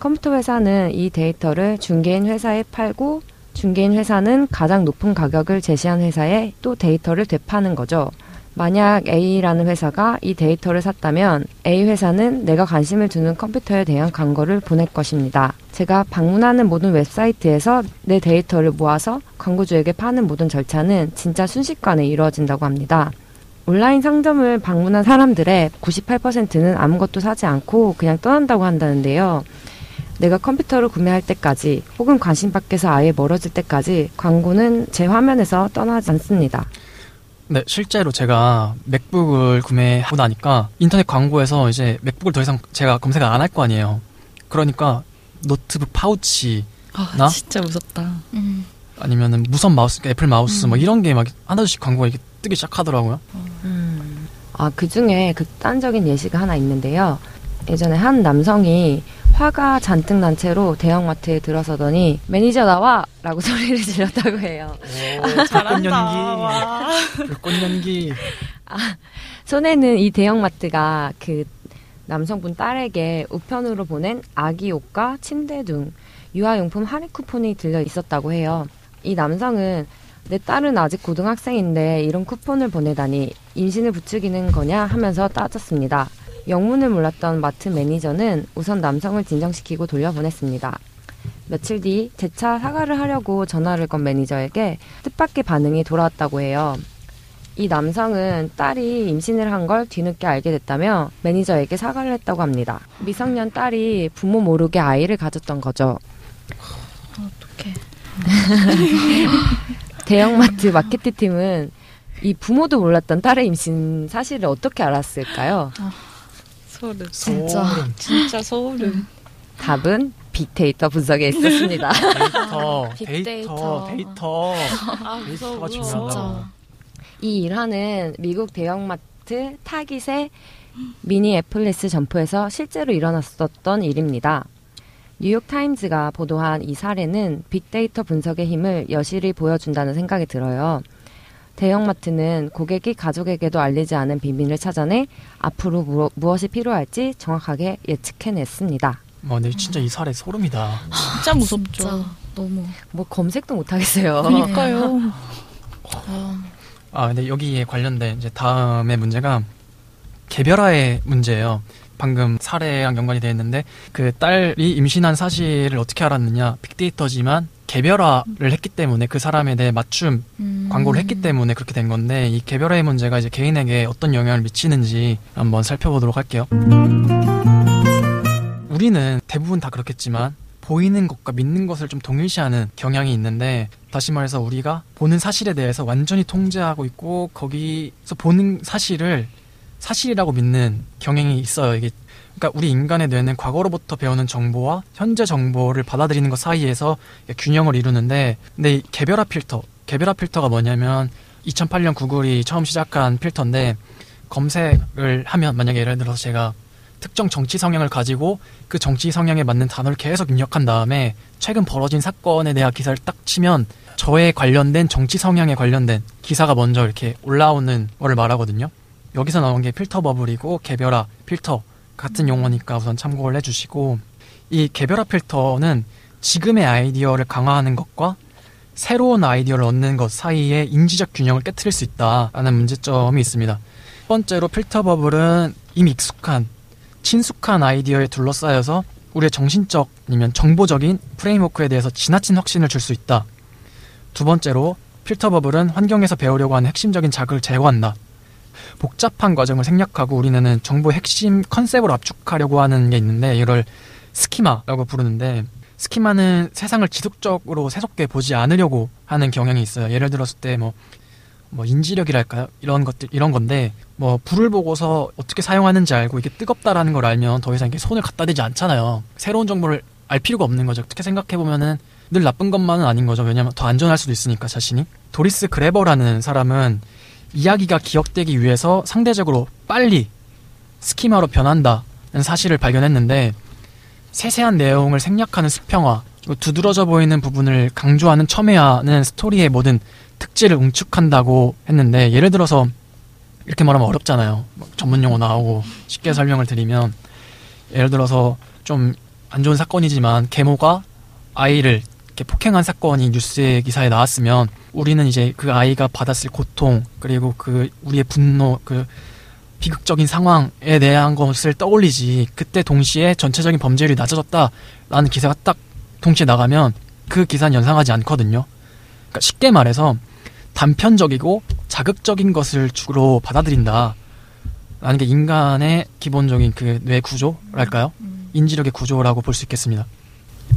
컴퓨터 회사는 이 데이터를 중개인 회사에 팔고 중개인 회사는 가장 높은 가격을 제시한 회사에 또 데이터를 되파는 거죠. 만약 A라는 회사가 이 데이터를 샀다면 A 회사는 내가 관심을 두는 컴퓨터에 대한 광고를 보낼 것입니다. 제가 방문하는 모든 웹사이트에서 내 데이터를 모아서 광고주에게 파는 모든 절차는 진짜 순식간에 이루어진다고 합니다. 온라인 상점을 방문한 사람들의 98%는 아무것도 사지 않고 그냥 떠난다고 한다는데요. 내가 컴퓨터를 구매할 때까지 혹은 관심 밖에서 아예 멀어질 때까지 광고는 제 화면에서 떠나지 않습니다. 네, 실제로 제가 맥북을 구매하고 나니까 인터넷 광고에서 이제 맥북을 더 이상 제가 검색을 안 할 거 아니에요. 그러니까 노트북 파우치 아, 나? 진짜 무섭다. 음. 아니면은 무선 마우스, 그러니까 애플 마우스 음. 뭐 이런 게 막 하나둘씩 광고가 이렇게 뜨기 시작하더라고요. 아, 그 중에 극단적인 예시가 하나 있는데요. 예전에 한 남성이 화가 잔뜩 난 채로 대형마트에 들어서더니 매니저 나와! 라고 소리를 질렀다고 해요. 불꽃 연기, 불꽃 연기. 손에는 이 대형마트가 그 남성분 딸에게 우편으로 보낸 아기 옷과 침대 등 유아용품 할인 쿠폰이 들려 있었다고 해요. 이 남성은 내 딸은 아직 고등학생인데 이런 쿠폰을 보내다니 임신을 부추기는 거냐 하면서 따졌습니다. 영문을 몰랐던 마트 매니저는 우선 남성을 진정시키고 돌려보냈습니다. 며칠 뒤 재차 사과를 하려고 전화를 건 매니저에게 뜻밖의 반응이 돌아왔다고 해요. 이 남성은 딸이 임신을 한 걸 뒤늦게 알게 됐다며 매니저에게 사과를 했다고 합니다. 미성년 딸이 부모 모르게 아이를 가졌던 거죠. 어떡해. 대형마트 마케팅 팀은 이 부모도 몰랐던 딸의 임신 사실을 어떻게 알았을까요? 소름. 진짜. 소름. 진짜 소름. 답은 빅데이터 분석에 있었습니다. 데이터, 빅데이터. 데이터, 데이터. 아, 데이터가 무서워. 중요하다. 이 일화는 미국 대형마트 타깃의 미니애폴리스 점포에서 실제로 일어났었던 일입니다. 뉴욕타임즈가 보도한 이 사례는 빅데이터 분석의 힘을 여실히 보여준다는 생각이 들어요. 대형마트는 고객이 가족에게도 알리지 않은 비밀을 찾아내 앞으로 무, 무엇이 필요할지 정확하게 예측해냈습니다. 와, 근데 진짜 이 사례 소름이다. 진짜 무섭죠. 진짜 너무. 뭐 검색도 못하겠어요. 그러니까요. 아, 아, 근데 여기에 관련된 이제 다음의 문제가 개별화의 문제예요. 방금 사례랑 연관이 되어 있는데 그 딸이 임신한 사실을 어떻게 알았느냐 빅데이터지만 개별화를 했기 때문에 그 사람에 대해 맞춤 음. 광고를 했기 때문에 그렇게 된 건데 이 개별화의 문제가 이제 개인에게 어떤 영향을 미치는지 한번 살펴보도록 할게요. 우리는 대부분 다 그렇겠지만 보이는 것과 믿는 것을 좀 동일시하는 경향이 있는데 다시 말해서 우리가 보는 사실에 대해서 완전히 통제하고 있고 거기서 보는 사실을 사실이라고 믿는 경향이 있어요. 이게 그러니까 우리 인간의 뇌는 과거로부터 배우는 정보와 현재 정보를 받아들이는 것 사이에서 균형을 이루는데 근데 이 개별화 필터, 개별화 필터가 뭐냐면 2008년 구글이 처음 시작한 필터인데 검색을 하면 만약에 예를 들어서 제가 특정 정치 성향을 가지고 그 정치 성향에 맞는 단어를 계속 입력한 다음에 최근 벌어진 사건에 대한 기사를 딱 치면 저에 관련된 정치 성향에 관련된 기사가 먼저 이렇게 올라오는 거를 말하거든요. 여기서 나온 게 필터 버블이고 개별화 필터 같은 용어니까 우선 참고를 해주시고 이 개별화 필터는 지금의 아이디어를 강화하는 것과 새로운 아이디어를 얻는 것 사이에 인지적 균형을 깨뜨릴 수 있다라는 문제점이 있습니다. 첫 번째로 필터 버블은 이미 익숙한 친숙한 아이디어에 둘러싸여서 우리의 정신적 아니면 정보적인 프레임워크에 대해서 지나친 확신을 줄 수 있다. 두 번째로 필터 버블은 환경에서 배우려고 하는 핵심적인 자극을 제거한다. 복잡한 과정을 생략하고 우리는 정보의 핵심 컨셉을 압축하려고 하는 게 있는데 이걸 스키마라고 부르는데 스키마는 세상을 지속적으로 새롭게 보지 않으려고 하는 경향이 있어요. 예를 들었을 때뭐 뭐 인지력이랄까요? 이런 것들 이런 건데 뭐 불을 보고서 어떻게 사용하는지 알고 이게 뜨겁다라는 걸 알면 더 이상 이렇게 손을 갖다 대지 않잖아요. 새로운 정보를 알 필요가 없는 거죠. 어떻게 생각해 보면은 늘 나쁜 것만은 아닌 거죠. 왜냐하면 더 안전할 수도 있으니까 자신이. 도리스 그레버라는 사람은 이야기가 기억되기 위해서 상대적으로 빨리 스키마로 변한다는 사실을 발견했는데 세세한 내용을 생략하는 수평화, 두드러져 보이는 부분을 강조하는 첨예화는 스토리의 모든 특질을 응축한다고 했는데 예를 들어서 이렇게 말하면 어렵잖아요. 막 전문 용어 나오고 쉽게 설명을 드리면 예를 들어서 좀 안 좋은 사건이지만 계모가 아이를 이렇게 폭행한 사건이 뉴스 기사에 나왔으면 우리는 이제 그 아이가 받았을 고통 그리고 그 우리의 분노 그 비극적인 상황에 대한 것을 떠올리지 그때 동시에 전체적인 범죄율이 낮아졌다라는 기사가 딱 동시에 나가면 그 기사는 연상하지 않거든요. 그러니까 쉽게 말해서 단편적이고 자극적인 것을 주로 받아들인다. 라는 게 인간의 기본적인 그 뇌 구조랄까요? 인지력의 구조라고 볼 수 있겠습니다.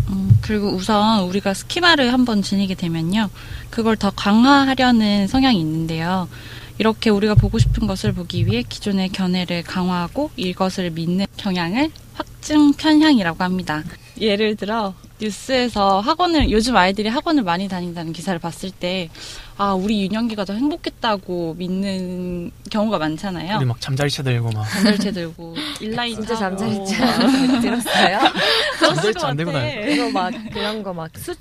음, 그리고 우선 우리가 스키마를 한번 지니게 되면요. 그걸 더 강화하려는 성향이 있는데요. 이렇게 우리가 보고 싶은 것을 보기 위해 기존의 견해를 강화하고 이것을 믿는 경향을 확증 편향이라고 합니다. 예를 들어 뉴스에서 학원을 요즘 아이들이 학원을 많이 다닌다는 기사를 봤을 때 아, 우리 윤영기가 더 행복했다고 믿는 경우가 많잖아요. 우리 막 잠자리채 들고 막 잠잘채 들고 인라인 진짜. 잠자리채 들었어요? 그랬을 잠잘채 것안 들고. 다녀요. 그거 막 그런 거 막 수,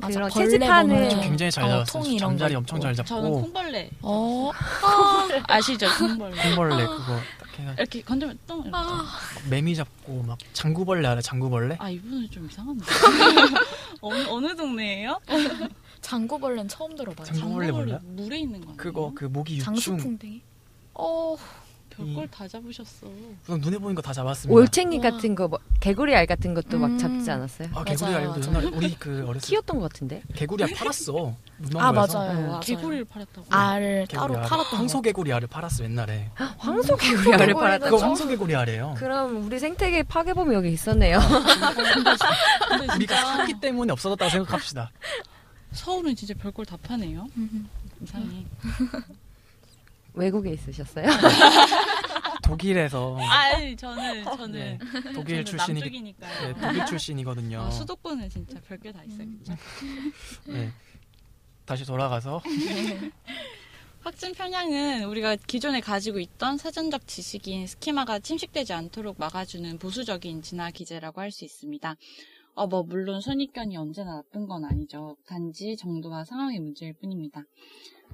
그런 채집하는 굉장히 잘 어, 잡았어요. 이런 잠자리 거 엄청 잘 저는 잡고 콩벌레 어. 아시죠? 콩벌레. 콩벌레 그거 이렇게 건드면 똥 이렇게. 매미 잡고 막 장구벌레 알아? 장구벌레? 아 이분은 좀 이상한데. 어느 어느 동네예요? 장구벌레는 처음 들어봐요. 장구벌레 장구벌레 몰라요? 물에 있는 거 아니에요? 그거 그 모기 유충 장수풍뎅이? 어. 별걸 다 잡으셨어. 그럼 눈에 보이는 거 다 잡았습니다. 올챙이 와. 같은 거, 뭐, 개구리 알 같은 것도 막 음. 잡지 않았어요? 아 개구리 맞아요, 알도. 옛날에 우리 그 어렸을 때 키웠던 것 같은데? 개구리 알 팔았어. 아. 맞아요. 네. 맞아요. 개구리를 팔았다고. 알을 따로 알. 팔았던 황소 거. 개구리 알을 팔았어 옛날에. 황소 개구리 알을 팔았다. 그거 저- 황소 개구리 알이에요. 그럼 우리 생태계 파괴범이 여기 있었네요. 근데 우리가 진짜 샀기 때문에 없어졌다고 생각합시다. 서울은 진짜 별걸 다 파네요. 음. 이상해. 외국에 있으셨어요? 독일에서 아니 저는 저는 네, 독일 저는 출신이 남쪽이니까요. 네, 독일 출신이거든요. 아, 수도권은 진짜 별게 다 있어요. 진짜. 네. 다시 돌아가서 확증 편향은 우리가 기존에 가지고 있던 사전적 지식인 스키마가 침식되지 않도록 막아주는 보수적인 진화 기제라고 할 수 있습니다. 어, 뭐, 물론 선입견이 언제나 나쁜 건 아니죠. 단지 정도와 상황의 문제일 뿐입니다.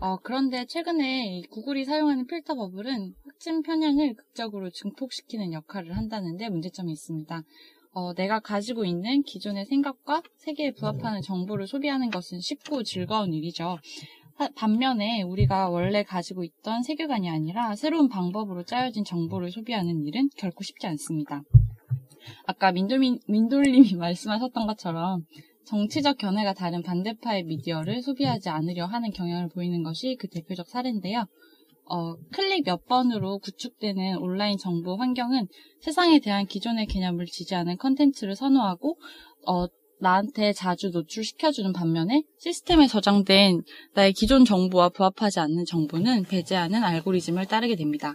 어, 그런데 최근에 이 구글이 사용하는 필터 버블은 확증 편향을 극적으로 증폭시키는 역할을 한다는데 문제점이 있습니다. 어, 내가 가지고 있는 기존의 생각과 세계에 부합하는 정보를 소비하는 것은 쉽고 즐거운 일이죠. 하- 반면에 우리가 원래 가지고 있던 세계관이 아니라 새로운 방법으로 짜여진 정보를 소비하는 일은 결코 쉽지 않습니다. 아까 민돌민, 민돌님이 말씀하셨던 것처럼 정치적 견해가 다른 반대파의 미디어를 소비하지 않으려 하는 경향을 보이는 것이 그 대표적 사례인데요. 어, 클릭 몇 번으로 구축되는 온라인 정보 환경은 세상에 대한 기존의 개념을 지지하는 컨텐츠를 선호하고 어, 나한테 자주 노출시켜주는 반면에 시스템에 저장된 나의 기존 정보와 부합하지 않는 정보는 배제하는 알고리즘을 따르게 됩니다.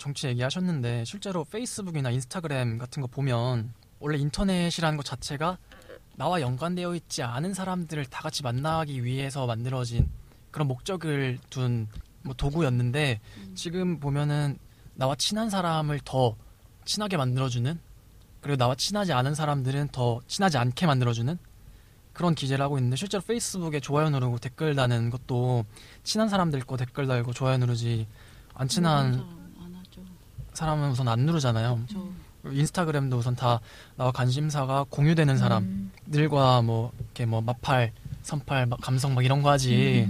정치 얘기하셨는데 실제로 페이스북이나 인스타그램 같은 거 보면 원래 인터넷이라는 것 자체가 나와 연관되어 있지 않은 사람들을 다 같이 만나기 위해서 만들어진 그런 목적을 둔 뭐 도구였는데 지금 보면은 나와 친한 사람을 더 친하게 만들어주는 그리고 나와 친하지 않은 사람들은 더 친하지 않게 만들어주는 그런 기재를 하고 있는데 실제로 페이스북에 좋아요 누르고 댓글 다는 것도 친한 사람들 거 댓글 달고 좋아요 누르지 안 친한 안 하죠. 사람은 우선 안 누르잖아요. 저 인스타그램도 우선 다 나와 관심사가 공유되는 사람들과 뭐 이렇게 뭐 마팔, 선팔, 막 감성 막 이런 거 하지.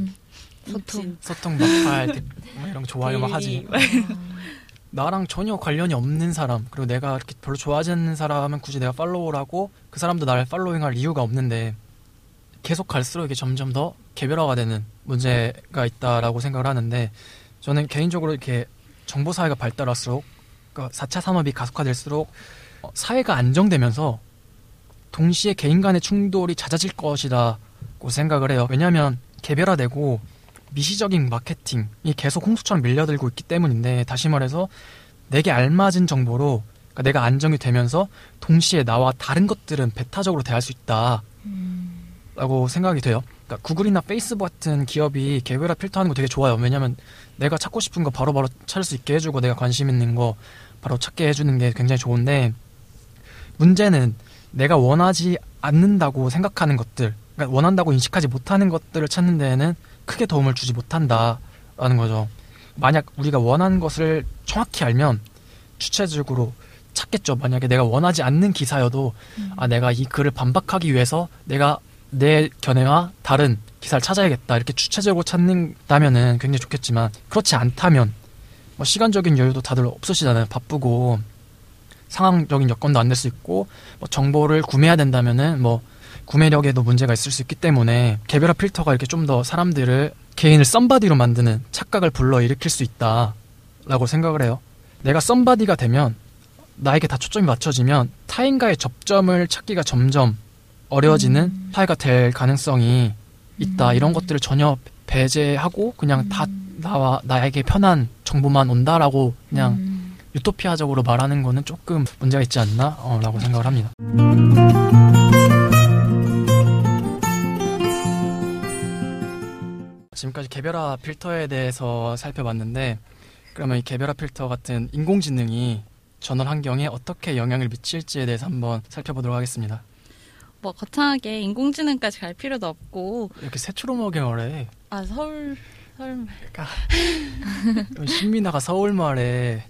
소통. 소통 마팔 댓- 뭐 이런 거 좋아요 막 하지. 나랑 전혀 관련이 없는 사람 그리고 내가 이렇게 별로 좋아하지 않는 사람은 굳이 내가 팔로우를 하고 그 사람도 나를 팔로잉할 이유가 없는데 계속 갈수록 이게 점점 더 개별화가 되는 문제가 있다라고 생각을 하는데 저는 개인적으로 이렇게 정보 사회가 발달할수록 그러니까 4차 산업이 가속화될수록 어, 사회가 안정되면서 동시에 개인 간의 충돌이 잦아질 것이라고 생각을 해요. 왜냐하면 개별화되고 미시적인 마케팅이 계속 홍수처럼 밀려들고 있기 때문인데 다시 말해서 내게 알맞은 정보로 그러니까 내가 안정이 되면서 동시에 나와 다른 것들은 배타적으로 대할 수 있다라고 생각이 돼요. 그러니까 구글이나 페이스북 같은 기업이 개별화 필터하는 거 되게 좋아요. 왜냐하면 내가 찾고 싶은 거 바로바로 찾을 수 있게 해주고 내가 관심 있는 거 바로 찾게 해주는 게 굉장히 좋은데 문제는 내가 원하지 않는다고 생각하는 것들, 그러니까 원한다고 인식하지 못하는 것들을 찾는 데에는 크게 도움을 주지 못한다라는 거죠. 만약 우리가 원하는 것을 정확히 알면 주체적으로 찾겠죠. 만약에 내가 원하지 않는 기사여도 아 내가 이 글을 반박하기 위해서 내가 내 견해와 다른 기사를 찾아야겠다 이렇게 주체적으로 찾는다면은 굉장히 좋겠지만 그렇지 않다면 뭐 시간적인 여유도 다들 없으시잖아요. 바쁘고 상황적인 여건도 안 될 수 있고 뭐 정보를 구매해야 된다면은 뭐 구매력에도 문제가 있을 수 있기 때문에 개별화 필터가 이렇게 좀 더 사람들을 개인을 썸바디로 만드는 착각을 불러 일으킬 수 있다라고 생각을 해요. 내가 썸바디가 되면 나에게 다 초점이 맞춰지면 타인과의 접점을 찾기가 점점 어려워지는 사회가 될 가능성이 있다. 이런 것들을 전혀 배제하고 그냥 다 나와 나에게 편한 정보만 온다라고 그냥 유토피아적으로 말하는 거는 조금 문제가 있지 않나? 어, 라고 생각을 합니다. 지금까지 개별화 필터에 대해서 살펴봤는데 그러면 이 개별화 필터 같은 인공지능이 전원 환경에 어떻게 영향을 미칠지에 대해서 한번 살펴보도록 하겠습니다. 뭐 거창하게 인공지능까지 갈 필요도 없고 이렇게 새초롬하게 말해. 아 서울 서울 신민아가 서울 말에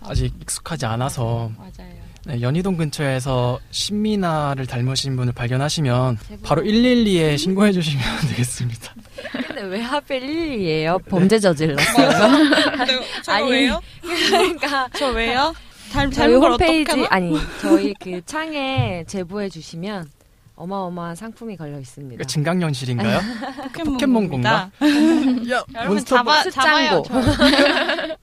아직 익숙하지 않아서 맞아요. 네, 연희동 근처에서 신민아를 닮으신 분을 발견하시면 바로 112에 신고해 주시면 되겠습니다. 근데 왜 하필 112예요? 범죄 저질렀어요. 저 아니, 왜요? 그러니까 저 왜요? 닮 저희 홈페이지? 아니 저희 그 창에 제보해 주시면 어마어마한 상품이 걸려 있습니다. 그러니까 진강연실인가요? 포켓몬? 공입니다. 야, 여러분 몬스터 잡아 스- 잡아요. 숫장고.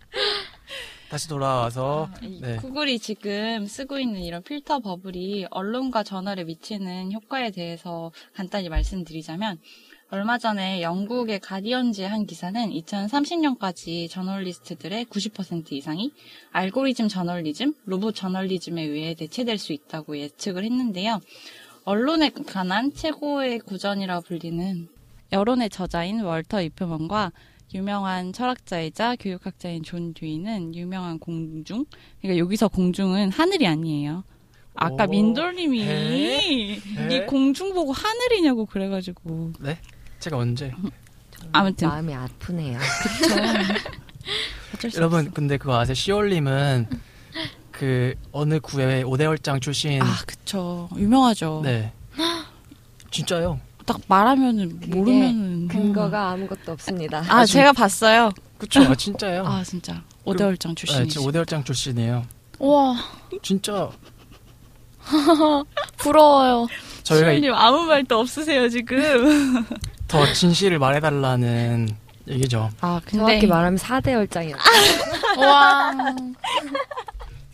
다시 돌아와서 이 네. 구글이 지금 쓰고 있는 이런 필터 버블이 언론과 저널에 미치는 효과에 대해서 간단히 말씀드리자면 얼마 전에 영국의 가디언지의 한 기사는 2030년까지 저널리스트들의 90% 이상이 알고리즘 저널리즘, 로봇 저널리즘에 의해 대체될 수 있다고 예측을 했는데요. 언론에 관한 최고의 고전이라 불리는 여론의 저자인 월터 리프먼과 유명한 철학자이자 교육학자인 존 듀이는 유명한 공중. 그러니까 여기서 공중은 하늘이 아니에요. 아까 오. 민돌님이 에? 이 공중 보고 하늘이냐고 그래가지고 네? 제가 언제? 아무튼 마음이 아프네요. 어쩔 수 여러분 없어. 근데 그거 아세요? 시올님은 그 어느 구의 오대월장 출신 아 그쵸 유명하죠. 네. 진짜요? 딱 말하면은 모르면은 근거가 아무것도 없습니다. 아 제가 봤어요. 그쵸? 아, 진짜요? 아 진짜 오대월장 네, 출신이시. 저 오대월장 출신이에요. 우와 진짜 부러워요. 저희가 이- 시원님 아무 말도 없으세요 지금. 더 진실을 말해달라는 얘기죠. 아 정확히 말하면 4대 열장이요. 우와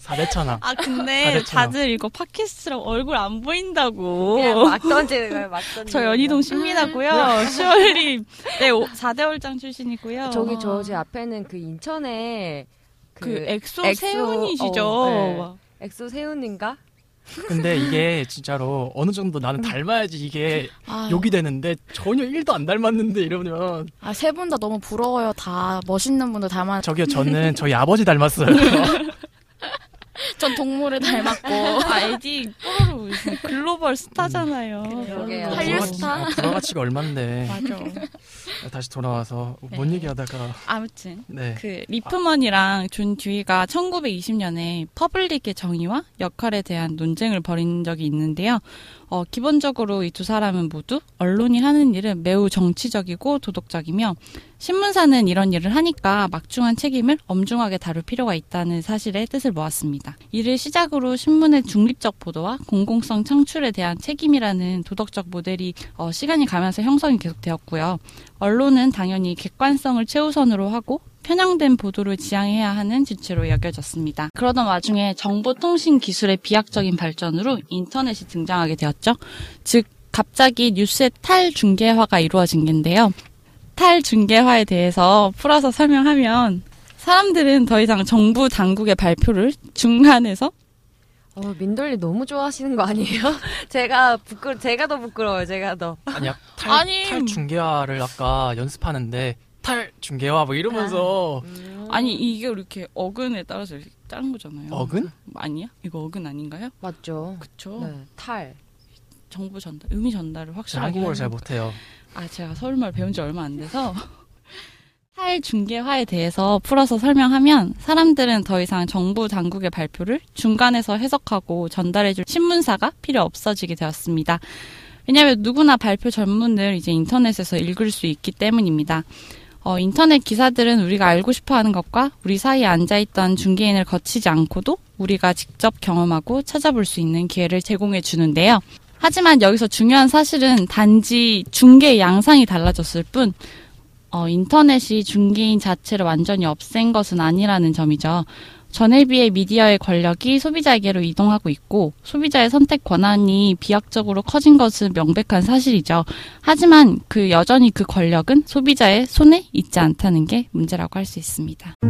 4대 천왕. 아 근데 다르잖아. 다들 이거 팟캐스트랑 얼굴 안 보인다고. 막 던지는 거예요. 막 던지는 저 연희동 신민하고요. 시월님 네 4대월장 출신이고요. 저기 저제 앞에는 그 인천에 그, 엑소, 엑소- 세훈이시죠. 어, 엑소 세훈인가? 근데 이게 진짜로 어느 정도 나는 닮아야지 이게 아, 욕이 되는데 전혀 1도 안 닮았는데 이러면 아, 세 분 다 너무 부러워요. 다 멋있는 분들 닮아. 저기요 저는 저희 아버지 닮았어요. 저 어떤 동물을 닮았고. 아이디 뽀로로 글로벌 스타잖아요. 그러게요. 한류 부가가치- 스타. 아, 부가가치가 얼만데 맞아. 다시 돌아와서 네. 뭔 얘기하다가 아무튼 네 그 리프먼이랑 존 듀이가 1920년에 public의 정의와 역할에 대한 논쟁을 벌인 적이 있는데요. 어, 기본적으로 이 두 사람은 모두 언론이 하는 일은 매우 정치적이고 도덕적이며 신문사는 이런 일을 하니까 막중한 책임을 엄중하게 다룰 필요가 있다는 사실의 뜻을 모았습니다. 이를 시작으로 신문의 중립적 보도와 공공성 창출에 대한 책임이라는 도덕적 모델이 어, 시간이 가면서 형성이 계속되었고요. 언론은 당연히 객관성을 최우선으로 하고 편향된 보도를 지향해야 하는 주체로 여겨졌습니다. 그러던 와중에 정보통신 기술의 비약적인 발전으로 인터넷이 등장하게 되었죠. 즉 갑자기 뉴스의 탈중계화가 이루어진 건데요. 탈중계화에 대해서 풀어서 설명하면 사람들은 더 이상 정부 당국의 발표를 중간에서 어, 민돌리 너무 좋아하시는 거 아니에요? 제가 부끄 제가 더 부끄러워요. 제가 더. 아니야 탈, 아니. 탈 중계화를 아까 연습하는데 탈중계화 뭐 이러면서 아니 이게 이렇게 어근에 따라서 이렇게 짜는 거잖아요. 어근? 아니야? 이거 어근 아닌가요? 맞죠. 그쵸. 네. 탈. 정보 전달, 의미 전달을 제가 확실하게. 한국어를 하는- 잘 못해요 아, 제가 서울말 배운 지 얼마 안 돼서. 탈중계화에 대해서 풀어서 설명하면 사람들은 더 이상 정부 당국의 발표를 중간에서 해석하고 전달해줄 신문사가 필요 없어지게 되었습니다. 왜냐하면 누구나 발표 전문을 이제 인터넷에서 읽을 수 있기 때문입니다. 어, 인터넷 기사들은 우리가 알고 싶어 하는 것과 우리 사이에 앉아있던 중개인을 거치지 않고도 우리가 직접 경험하고 찾아볼 수 있는 기회를 제공해 주는데요. 하지만 여기서 중요한 사실은 단지 중개 양상이 달라졌을 뿐, 어, 인터넷이 중개인 자체를 완전히 없앤 것은 아니라는 점이죠. 전에 비해 미디어의 권력이 소비자에게로 이동하고 있고 소비자의 선택 권한이 비약적으로 커진 것은 명백한 사실이죠. 하지만 그 여전히 그 권력은 소비자의 손에 있지 않다는 게 문제라고 할 수 있습니다. 그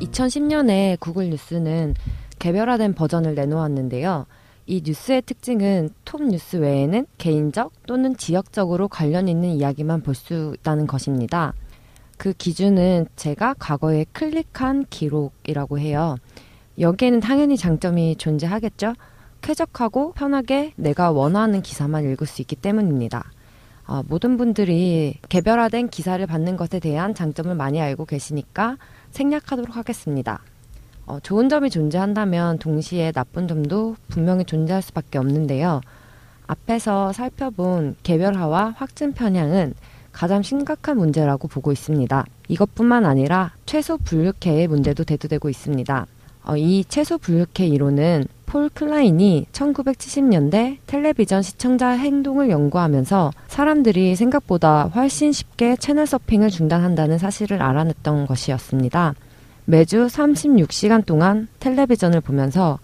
2010년에 구글 뉴스는 개별화된 버전을 내놓았는데요. 이 뉴스의 특징은 톱 뉴스 외에는 개인적 또는 지역적으로 관련 있는 이야기만 볼 수 있다는 것입니다. 그 기준은 제가 과거에 클릭한 기록이라고 해요. 여기에는 당연히 장점이 존재하겠죠? 쾌적하고 편하게 내가 원하는 기사만 읽을 수 있기 때문입니다. 어, 모든 분들이 개별화된 기사를 받는 것에 대한 장점을 많이 알고 계시니까 생략하도록 하겠습니다. 어, 좋은 점이 존재한다면 동시에 나쁜 점도 분명히 존재할 수밖에 없는데요. 앞에서 살펴본 개별화와 확증 편향은 가장 심각한 문제라고 보고 있습니다. 이것뿐만 아니라 최소 분류회의 문제도 대두되고 있습니다. 어, 이 최소 분류회 이론은 폴 클라인이 1970년대 텔레비전 시청자 행동을 연구하면서 사람들이 생각보다 훨씬 쉽게 채널 서핑을 중단한다는 사실을 알아냈던 것이었습니다. 매주 36시간 동안 텔레비전을 보면서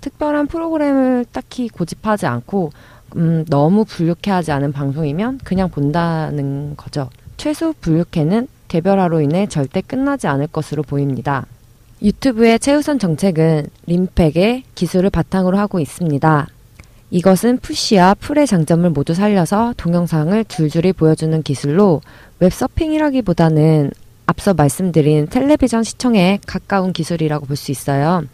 특별한 프로그램을 딱히 고집하지 않고 음, 너무 불쾌하지 않은 방송이면 그냥 본다는 거죠. 최소 불쾌는 개별화로 인해 절대 끝나지 않을 것으로 보입니다. 유튜브의 최우선 정책은 림팩의 기술을 바탕으로 하고 있습니다. 이것은 푸시와 풀의 장점을 모두 살려서 동영상을 줄줄이 보여주는 기술로 웹서핑이라기보다는 앞서 말씀드린 텔레비전 시청에 가까운 기술이라고 볼 수 있어요.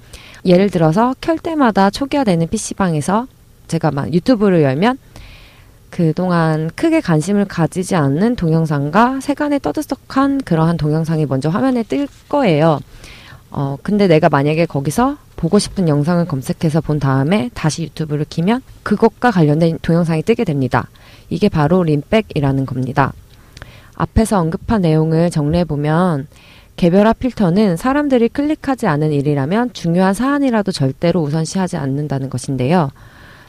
예를 들어서 켤 때마다 초기화되는 PC방에서 제가 막 유튜브를 열면 그동안 크게 관심을 가지지 않는 동영상과 세간에 떠들썩한 그러한 동영상이 먼저 화면에 뜰 거예요. 어, 근데 내가 만약에 거기서 보고 싶은 영상을 검색해서 본 다음에 다시 유튜브를 키면 그것과 관련된 동영상이 뜨게 됩니다. 이게 바로 림백이라는 겁니다. 앞에서 언급한 내용을 정리해보면 개별화 필터는 사람들이 클릭하지 않은 일이라면 중요한 사안이라도 절대로 우선시하지 않는다는 것인데요.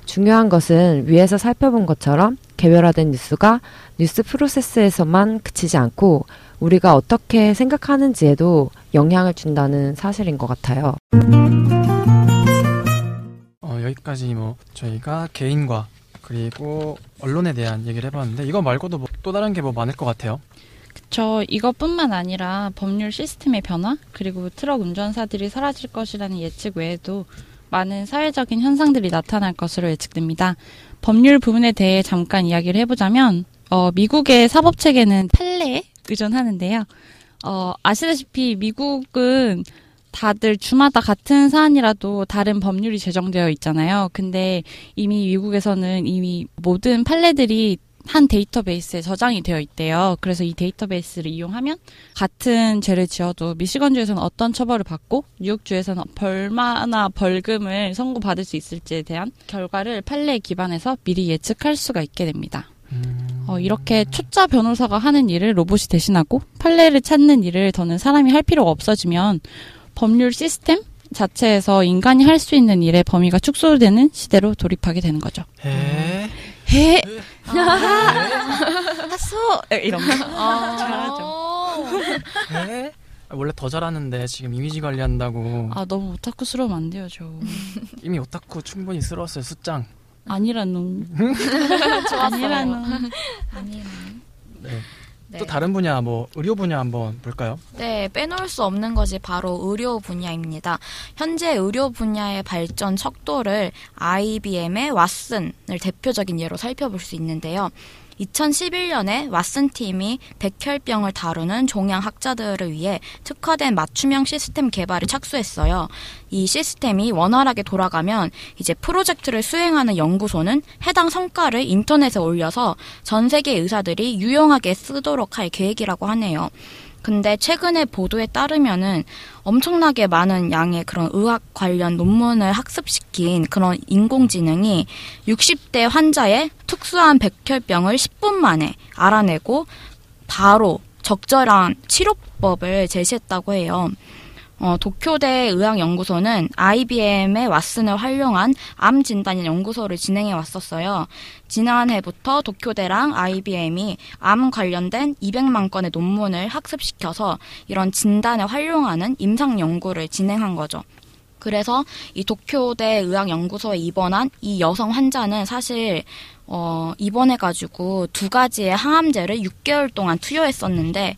중요한 것은 위에서 살펴본 것처럼 개별화된 뉴스가 뉴스 프로세스에서만 그치지 않고 우리가 어떻게 생각하는지에도 영향을 준다는 사실인 것 같아요. 어, 여기까지 뭐 저희가 개인과 그리고 언론에 대한 얘기를 해봤는데 이거 말고도 뭐 또 다른 게 뭐 많을 것 같아요. 저 이것뿐만 아니라 법률 시스템의 변화 그리고 트럭 운전사들이 사라질 것이라는 예측 외에도 많은 사회적인 현상들이 나타날 것으로 예측됩니다. 법률 부분에 대해 잠깐 이야기를 해보자면 어, 미국의 사법 체계는 판례에 의존하는데요. 어, 아시다시피 미국은 다들 주마다 같은 사안이라도 다른 법률이 제정되어 있잖아요. 근데 이미 미국에서는 이미 모든 판례들이 한 데이터베이스에 저장이 되어 있대요. 그래서 이 데이터베이스를 이용하면 같은 죄를 지어도 미시건주에서는 어떤 처벌을 받고 뉴욕주에서는 얼마나 벌금을 선고받을 수 있을지에 대한 결과를 판례에 기반해서 미리 예측할 수가 있게 됩니다. 음. 어, 이렇게 초짜 변호사가 하는 일을 로봇이 대신하고 판례를 찾는 일을 더는 사람이 할 필요가 없어지면 법률 시스템 자체에서 인간이 할 수 있는 일의 범위가 축소되는 시대로 돌입하게 되는 거죠. 해. 해 하소 이런 거. 아, 잘하죠. 해. 아, 원래 더 잘하는데 지금 이미지 관리한다고 아 너무 오타쿠스러우면 안 돼요, 저. 이미 오타쿠 충분히 쓸었어요 숫장. 아니라누. 좋았어요. 아니라누. 아니라. 네. 네. 또 다른 분야 뭐 의료 분야 한번 볼까요? 네, 빼놓을 수 없는 것이 바로 의료 분야입니다. 현재 의료 분야의 발전 척도를 IBM의 왓슨을 대표적인 예로 살펴볼 수 있는데요. 2011년에 왓슨 팀이 백혈병을 다루는 종양 학자들을 위해 특화된 맞춤형 시스템 개발에 착수했어요. 이 시스템이 원활하게 돌아가면 이제 프로젝트를 수행하는 연구소는 해당 성과를 인터넷에 올려서 전 세계 의사들이 유용하게 쓰도록 할 계획이라고 하네요. 근데 최근의 보도에 따르면은 엄청나게 많은 양의 그런 의학 관련 논문을 학습시킨 그런 인공지능이 60대 환자의 특수한 백혈병을 10분 만에 알아내고 바로 적절한 치료법을 제시했다고 해요. 어, 도쿄대 의학연구소는 IBM의 왓슨을 활용한 암 진단 연구소를 진행해 왔었어요. 지난해부터 도쿄대랑 IBM이 암 관련된 200만 건의 논문을 학습시켜서 이런 진단에 활용하는 임상 연구를 진행한 거죠. 그래서 이 도쿄대 의학연구소에 입원한 이 여성 환자는 사실 어, 입원해가지고 두 가지의 항암제를 6개월 동안 투여했었는데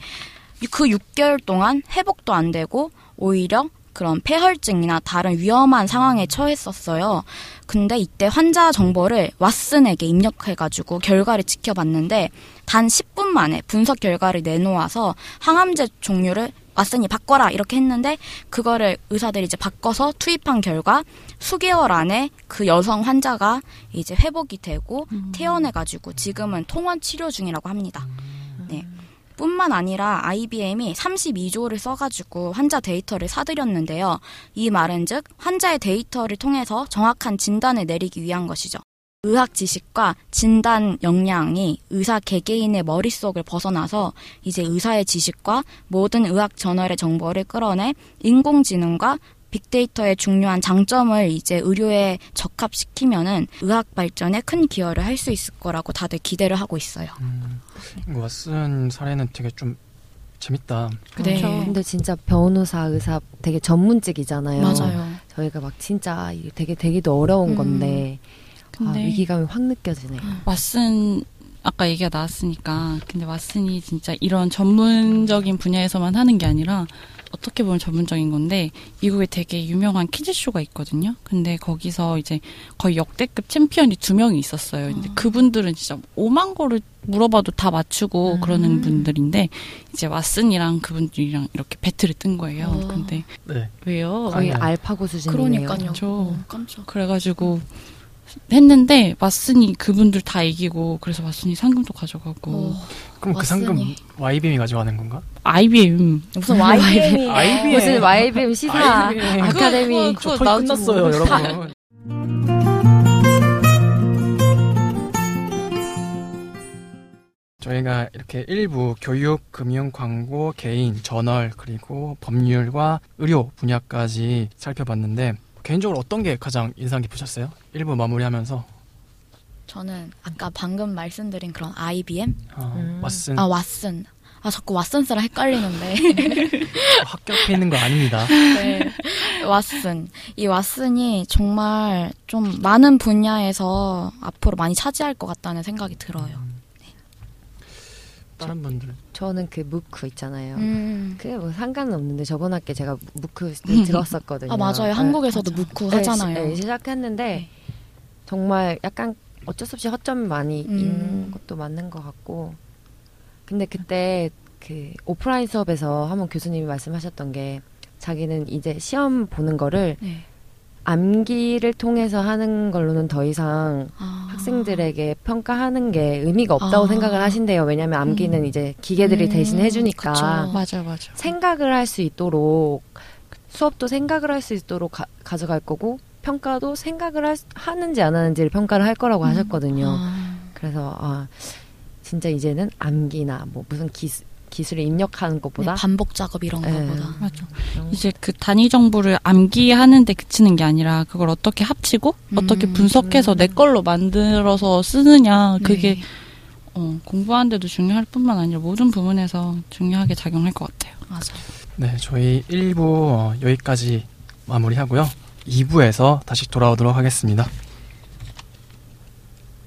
그 6개월 동안 회복도 안 되고 오히려 그런 폐혈증이나 다른 위험한 상황에 처했었어요. 근데 이때 환자 정보를 왓슨에게 입력해가지고 결과를 지켜봤는데 단 10분 만에 분석 결과를 내놓아서 항암제 종류를 왓슨이 바꿔라 이렇게 했는데 그거를 의사들이 이제 바꿔서 투입한 결과 수개월 안에 그 여성 환자가 이제 회복이 되고 퇴원해가지고 지금은 통원 치료 중이라고 합니다. 네. 뿐만 아니라 IBM이 32조를 써가지고 환자 데이터를 사들였는데요. 이 말은 즉 환자의 데이터를 통해서 정확한 진단을 내리기 위한 것이죠. 의학 지식과 진단 역량이 의사 개개인의 머릿속을 벗어나서 이제 의사의 지식과 모든 의학 저널의 정보를 끌어내 인공지능과 빅데이터의 중요한 장점을 이제 의료에 적합시키면은 의학 발전에 큰 기여를 할 수 있을 거라고 다들 기대를 하고 있어요. 음, 왓슨 사례는 되게 좀 재밌다. 네. 근데 진짜 변호사, 의사 되게 전문직이잖아요. 맞아요. 저희가 막 진짜 되게 되기도 어려운 음. 건데 아, 근데 위기감이 확 느껴지네요. 왓슨 아까 얘기가 나왔으니까 근데 왓슨이 진짜 이런 전문적인 분야에서만 하는 게 아니라 어떻게 보면 전문적인 건데 미국에 되게 유명한 퀴즈쇼가 있거든요. 근데 거기서 이제 거의 역대급 챔피언이 두 명이 있었어요. 근데 그분들은 진짜 오만 거를 물어봐도 다 맞추고 음. 그러는 분들인데 이제 왓슨이랑 그분들이랑 이렇게 배틀을 뜬 거예요. 어. 근데 네. 왜요? 거의 아니요. 알파고 수준이네요. 그러니까요. 저 어, 깜짝. 그래가지고 했는데 왓슨이 그분들 다 이기고 그래서 왓슨이 상금도 가져가고 어, 그럼 그 왓슨이. 상금 YBM이 가져가는 건가? IBM 무슨 YBM이 IBM. 무슨 YBM 시사 IBM. 아카데미 그거- 저 토익 끝났어요, 여러분. 저희가 이렇게 일부 교육, 금융, 광고, 개인, 저널, 그리고 법률과 의료 분야까지 살펴봤는데 개인적으로 어떤 게 가장 인상 깊으셨어요? 일부 마무리하면서 저는 아까 방금 말씀드린 그런 IBM, 어, 음. 왓슨 아 왓슨. 아 자꾸 왓슨스랑 헷갈리는데. 앞에 있는 거 아닙니다. 네. 왓슨. 이 왓슨이 정말 좀 많은 분야에서 앞으로 많이 차지할 것 같다는 생각이 들어요. 다른 분들 저는 그 무크 있잖아요. 음. 그게 뭐 상관은 없는데 저번 학기 제가 무크 음. 들었었거든요. 아 맞아요. 네. 한국에서도. 묵고 네, 하잖아요. 시- 네, 시작했는데 네. 정말 약간 어쩔 수 없이 허점이 많이 음. 있는 것도 맞는 것 같고 근데 그때 그 오프라인 수업에서 한번 교수님이 말씀하셨던 게 자기는 이제 시험 보는 거를 네. 암기를 통해서 하는 걸로는 더 이상 아. 학생들에게 평가하는 게 의미가 없다고 아. 생각을 하신대요. 왜냐하면 암기는 음. 이제 기계들이 음, 대신 해주니까 그쵸. 맞아, 맞아. 생각을 할 수 있도록 수업도 생각을 할 수 있도록 가, 져갈 거고 평가도 생각을 할, 수- 하는지 안 하는지를 평가를 할 거라고 음. 하셨거든요. 아. 그래서 아 진짜 이제는 암기나 뭐 무슨 기술 기술에 입력하는 것보다 네, 반복 작업 이런 네. 맞아. 그런 이제 그 단위 정보를 암기하는데 그치는 게 아니라 그걸 어떻게 합치고 어떻게 음. 분석해서 내 걸로 만들어서 쓰느냐 그게 네. 어, 공부하는데도 중요할 뿐만 아니라 모든 부분에서 중요하게 작용할 것 같아요. 맞아요. 네, 저희 1부 어, 여기까지 마무리하고요. 2부에서 다시 돌아오도록 하겠습니다.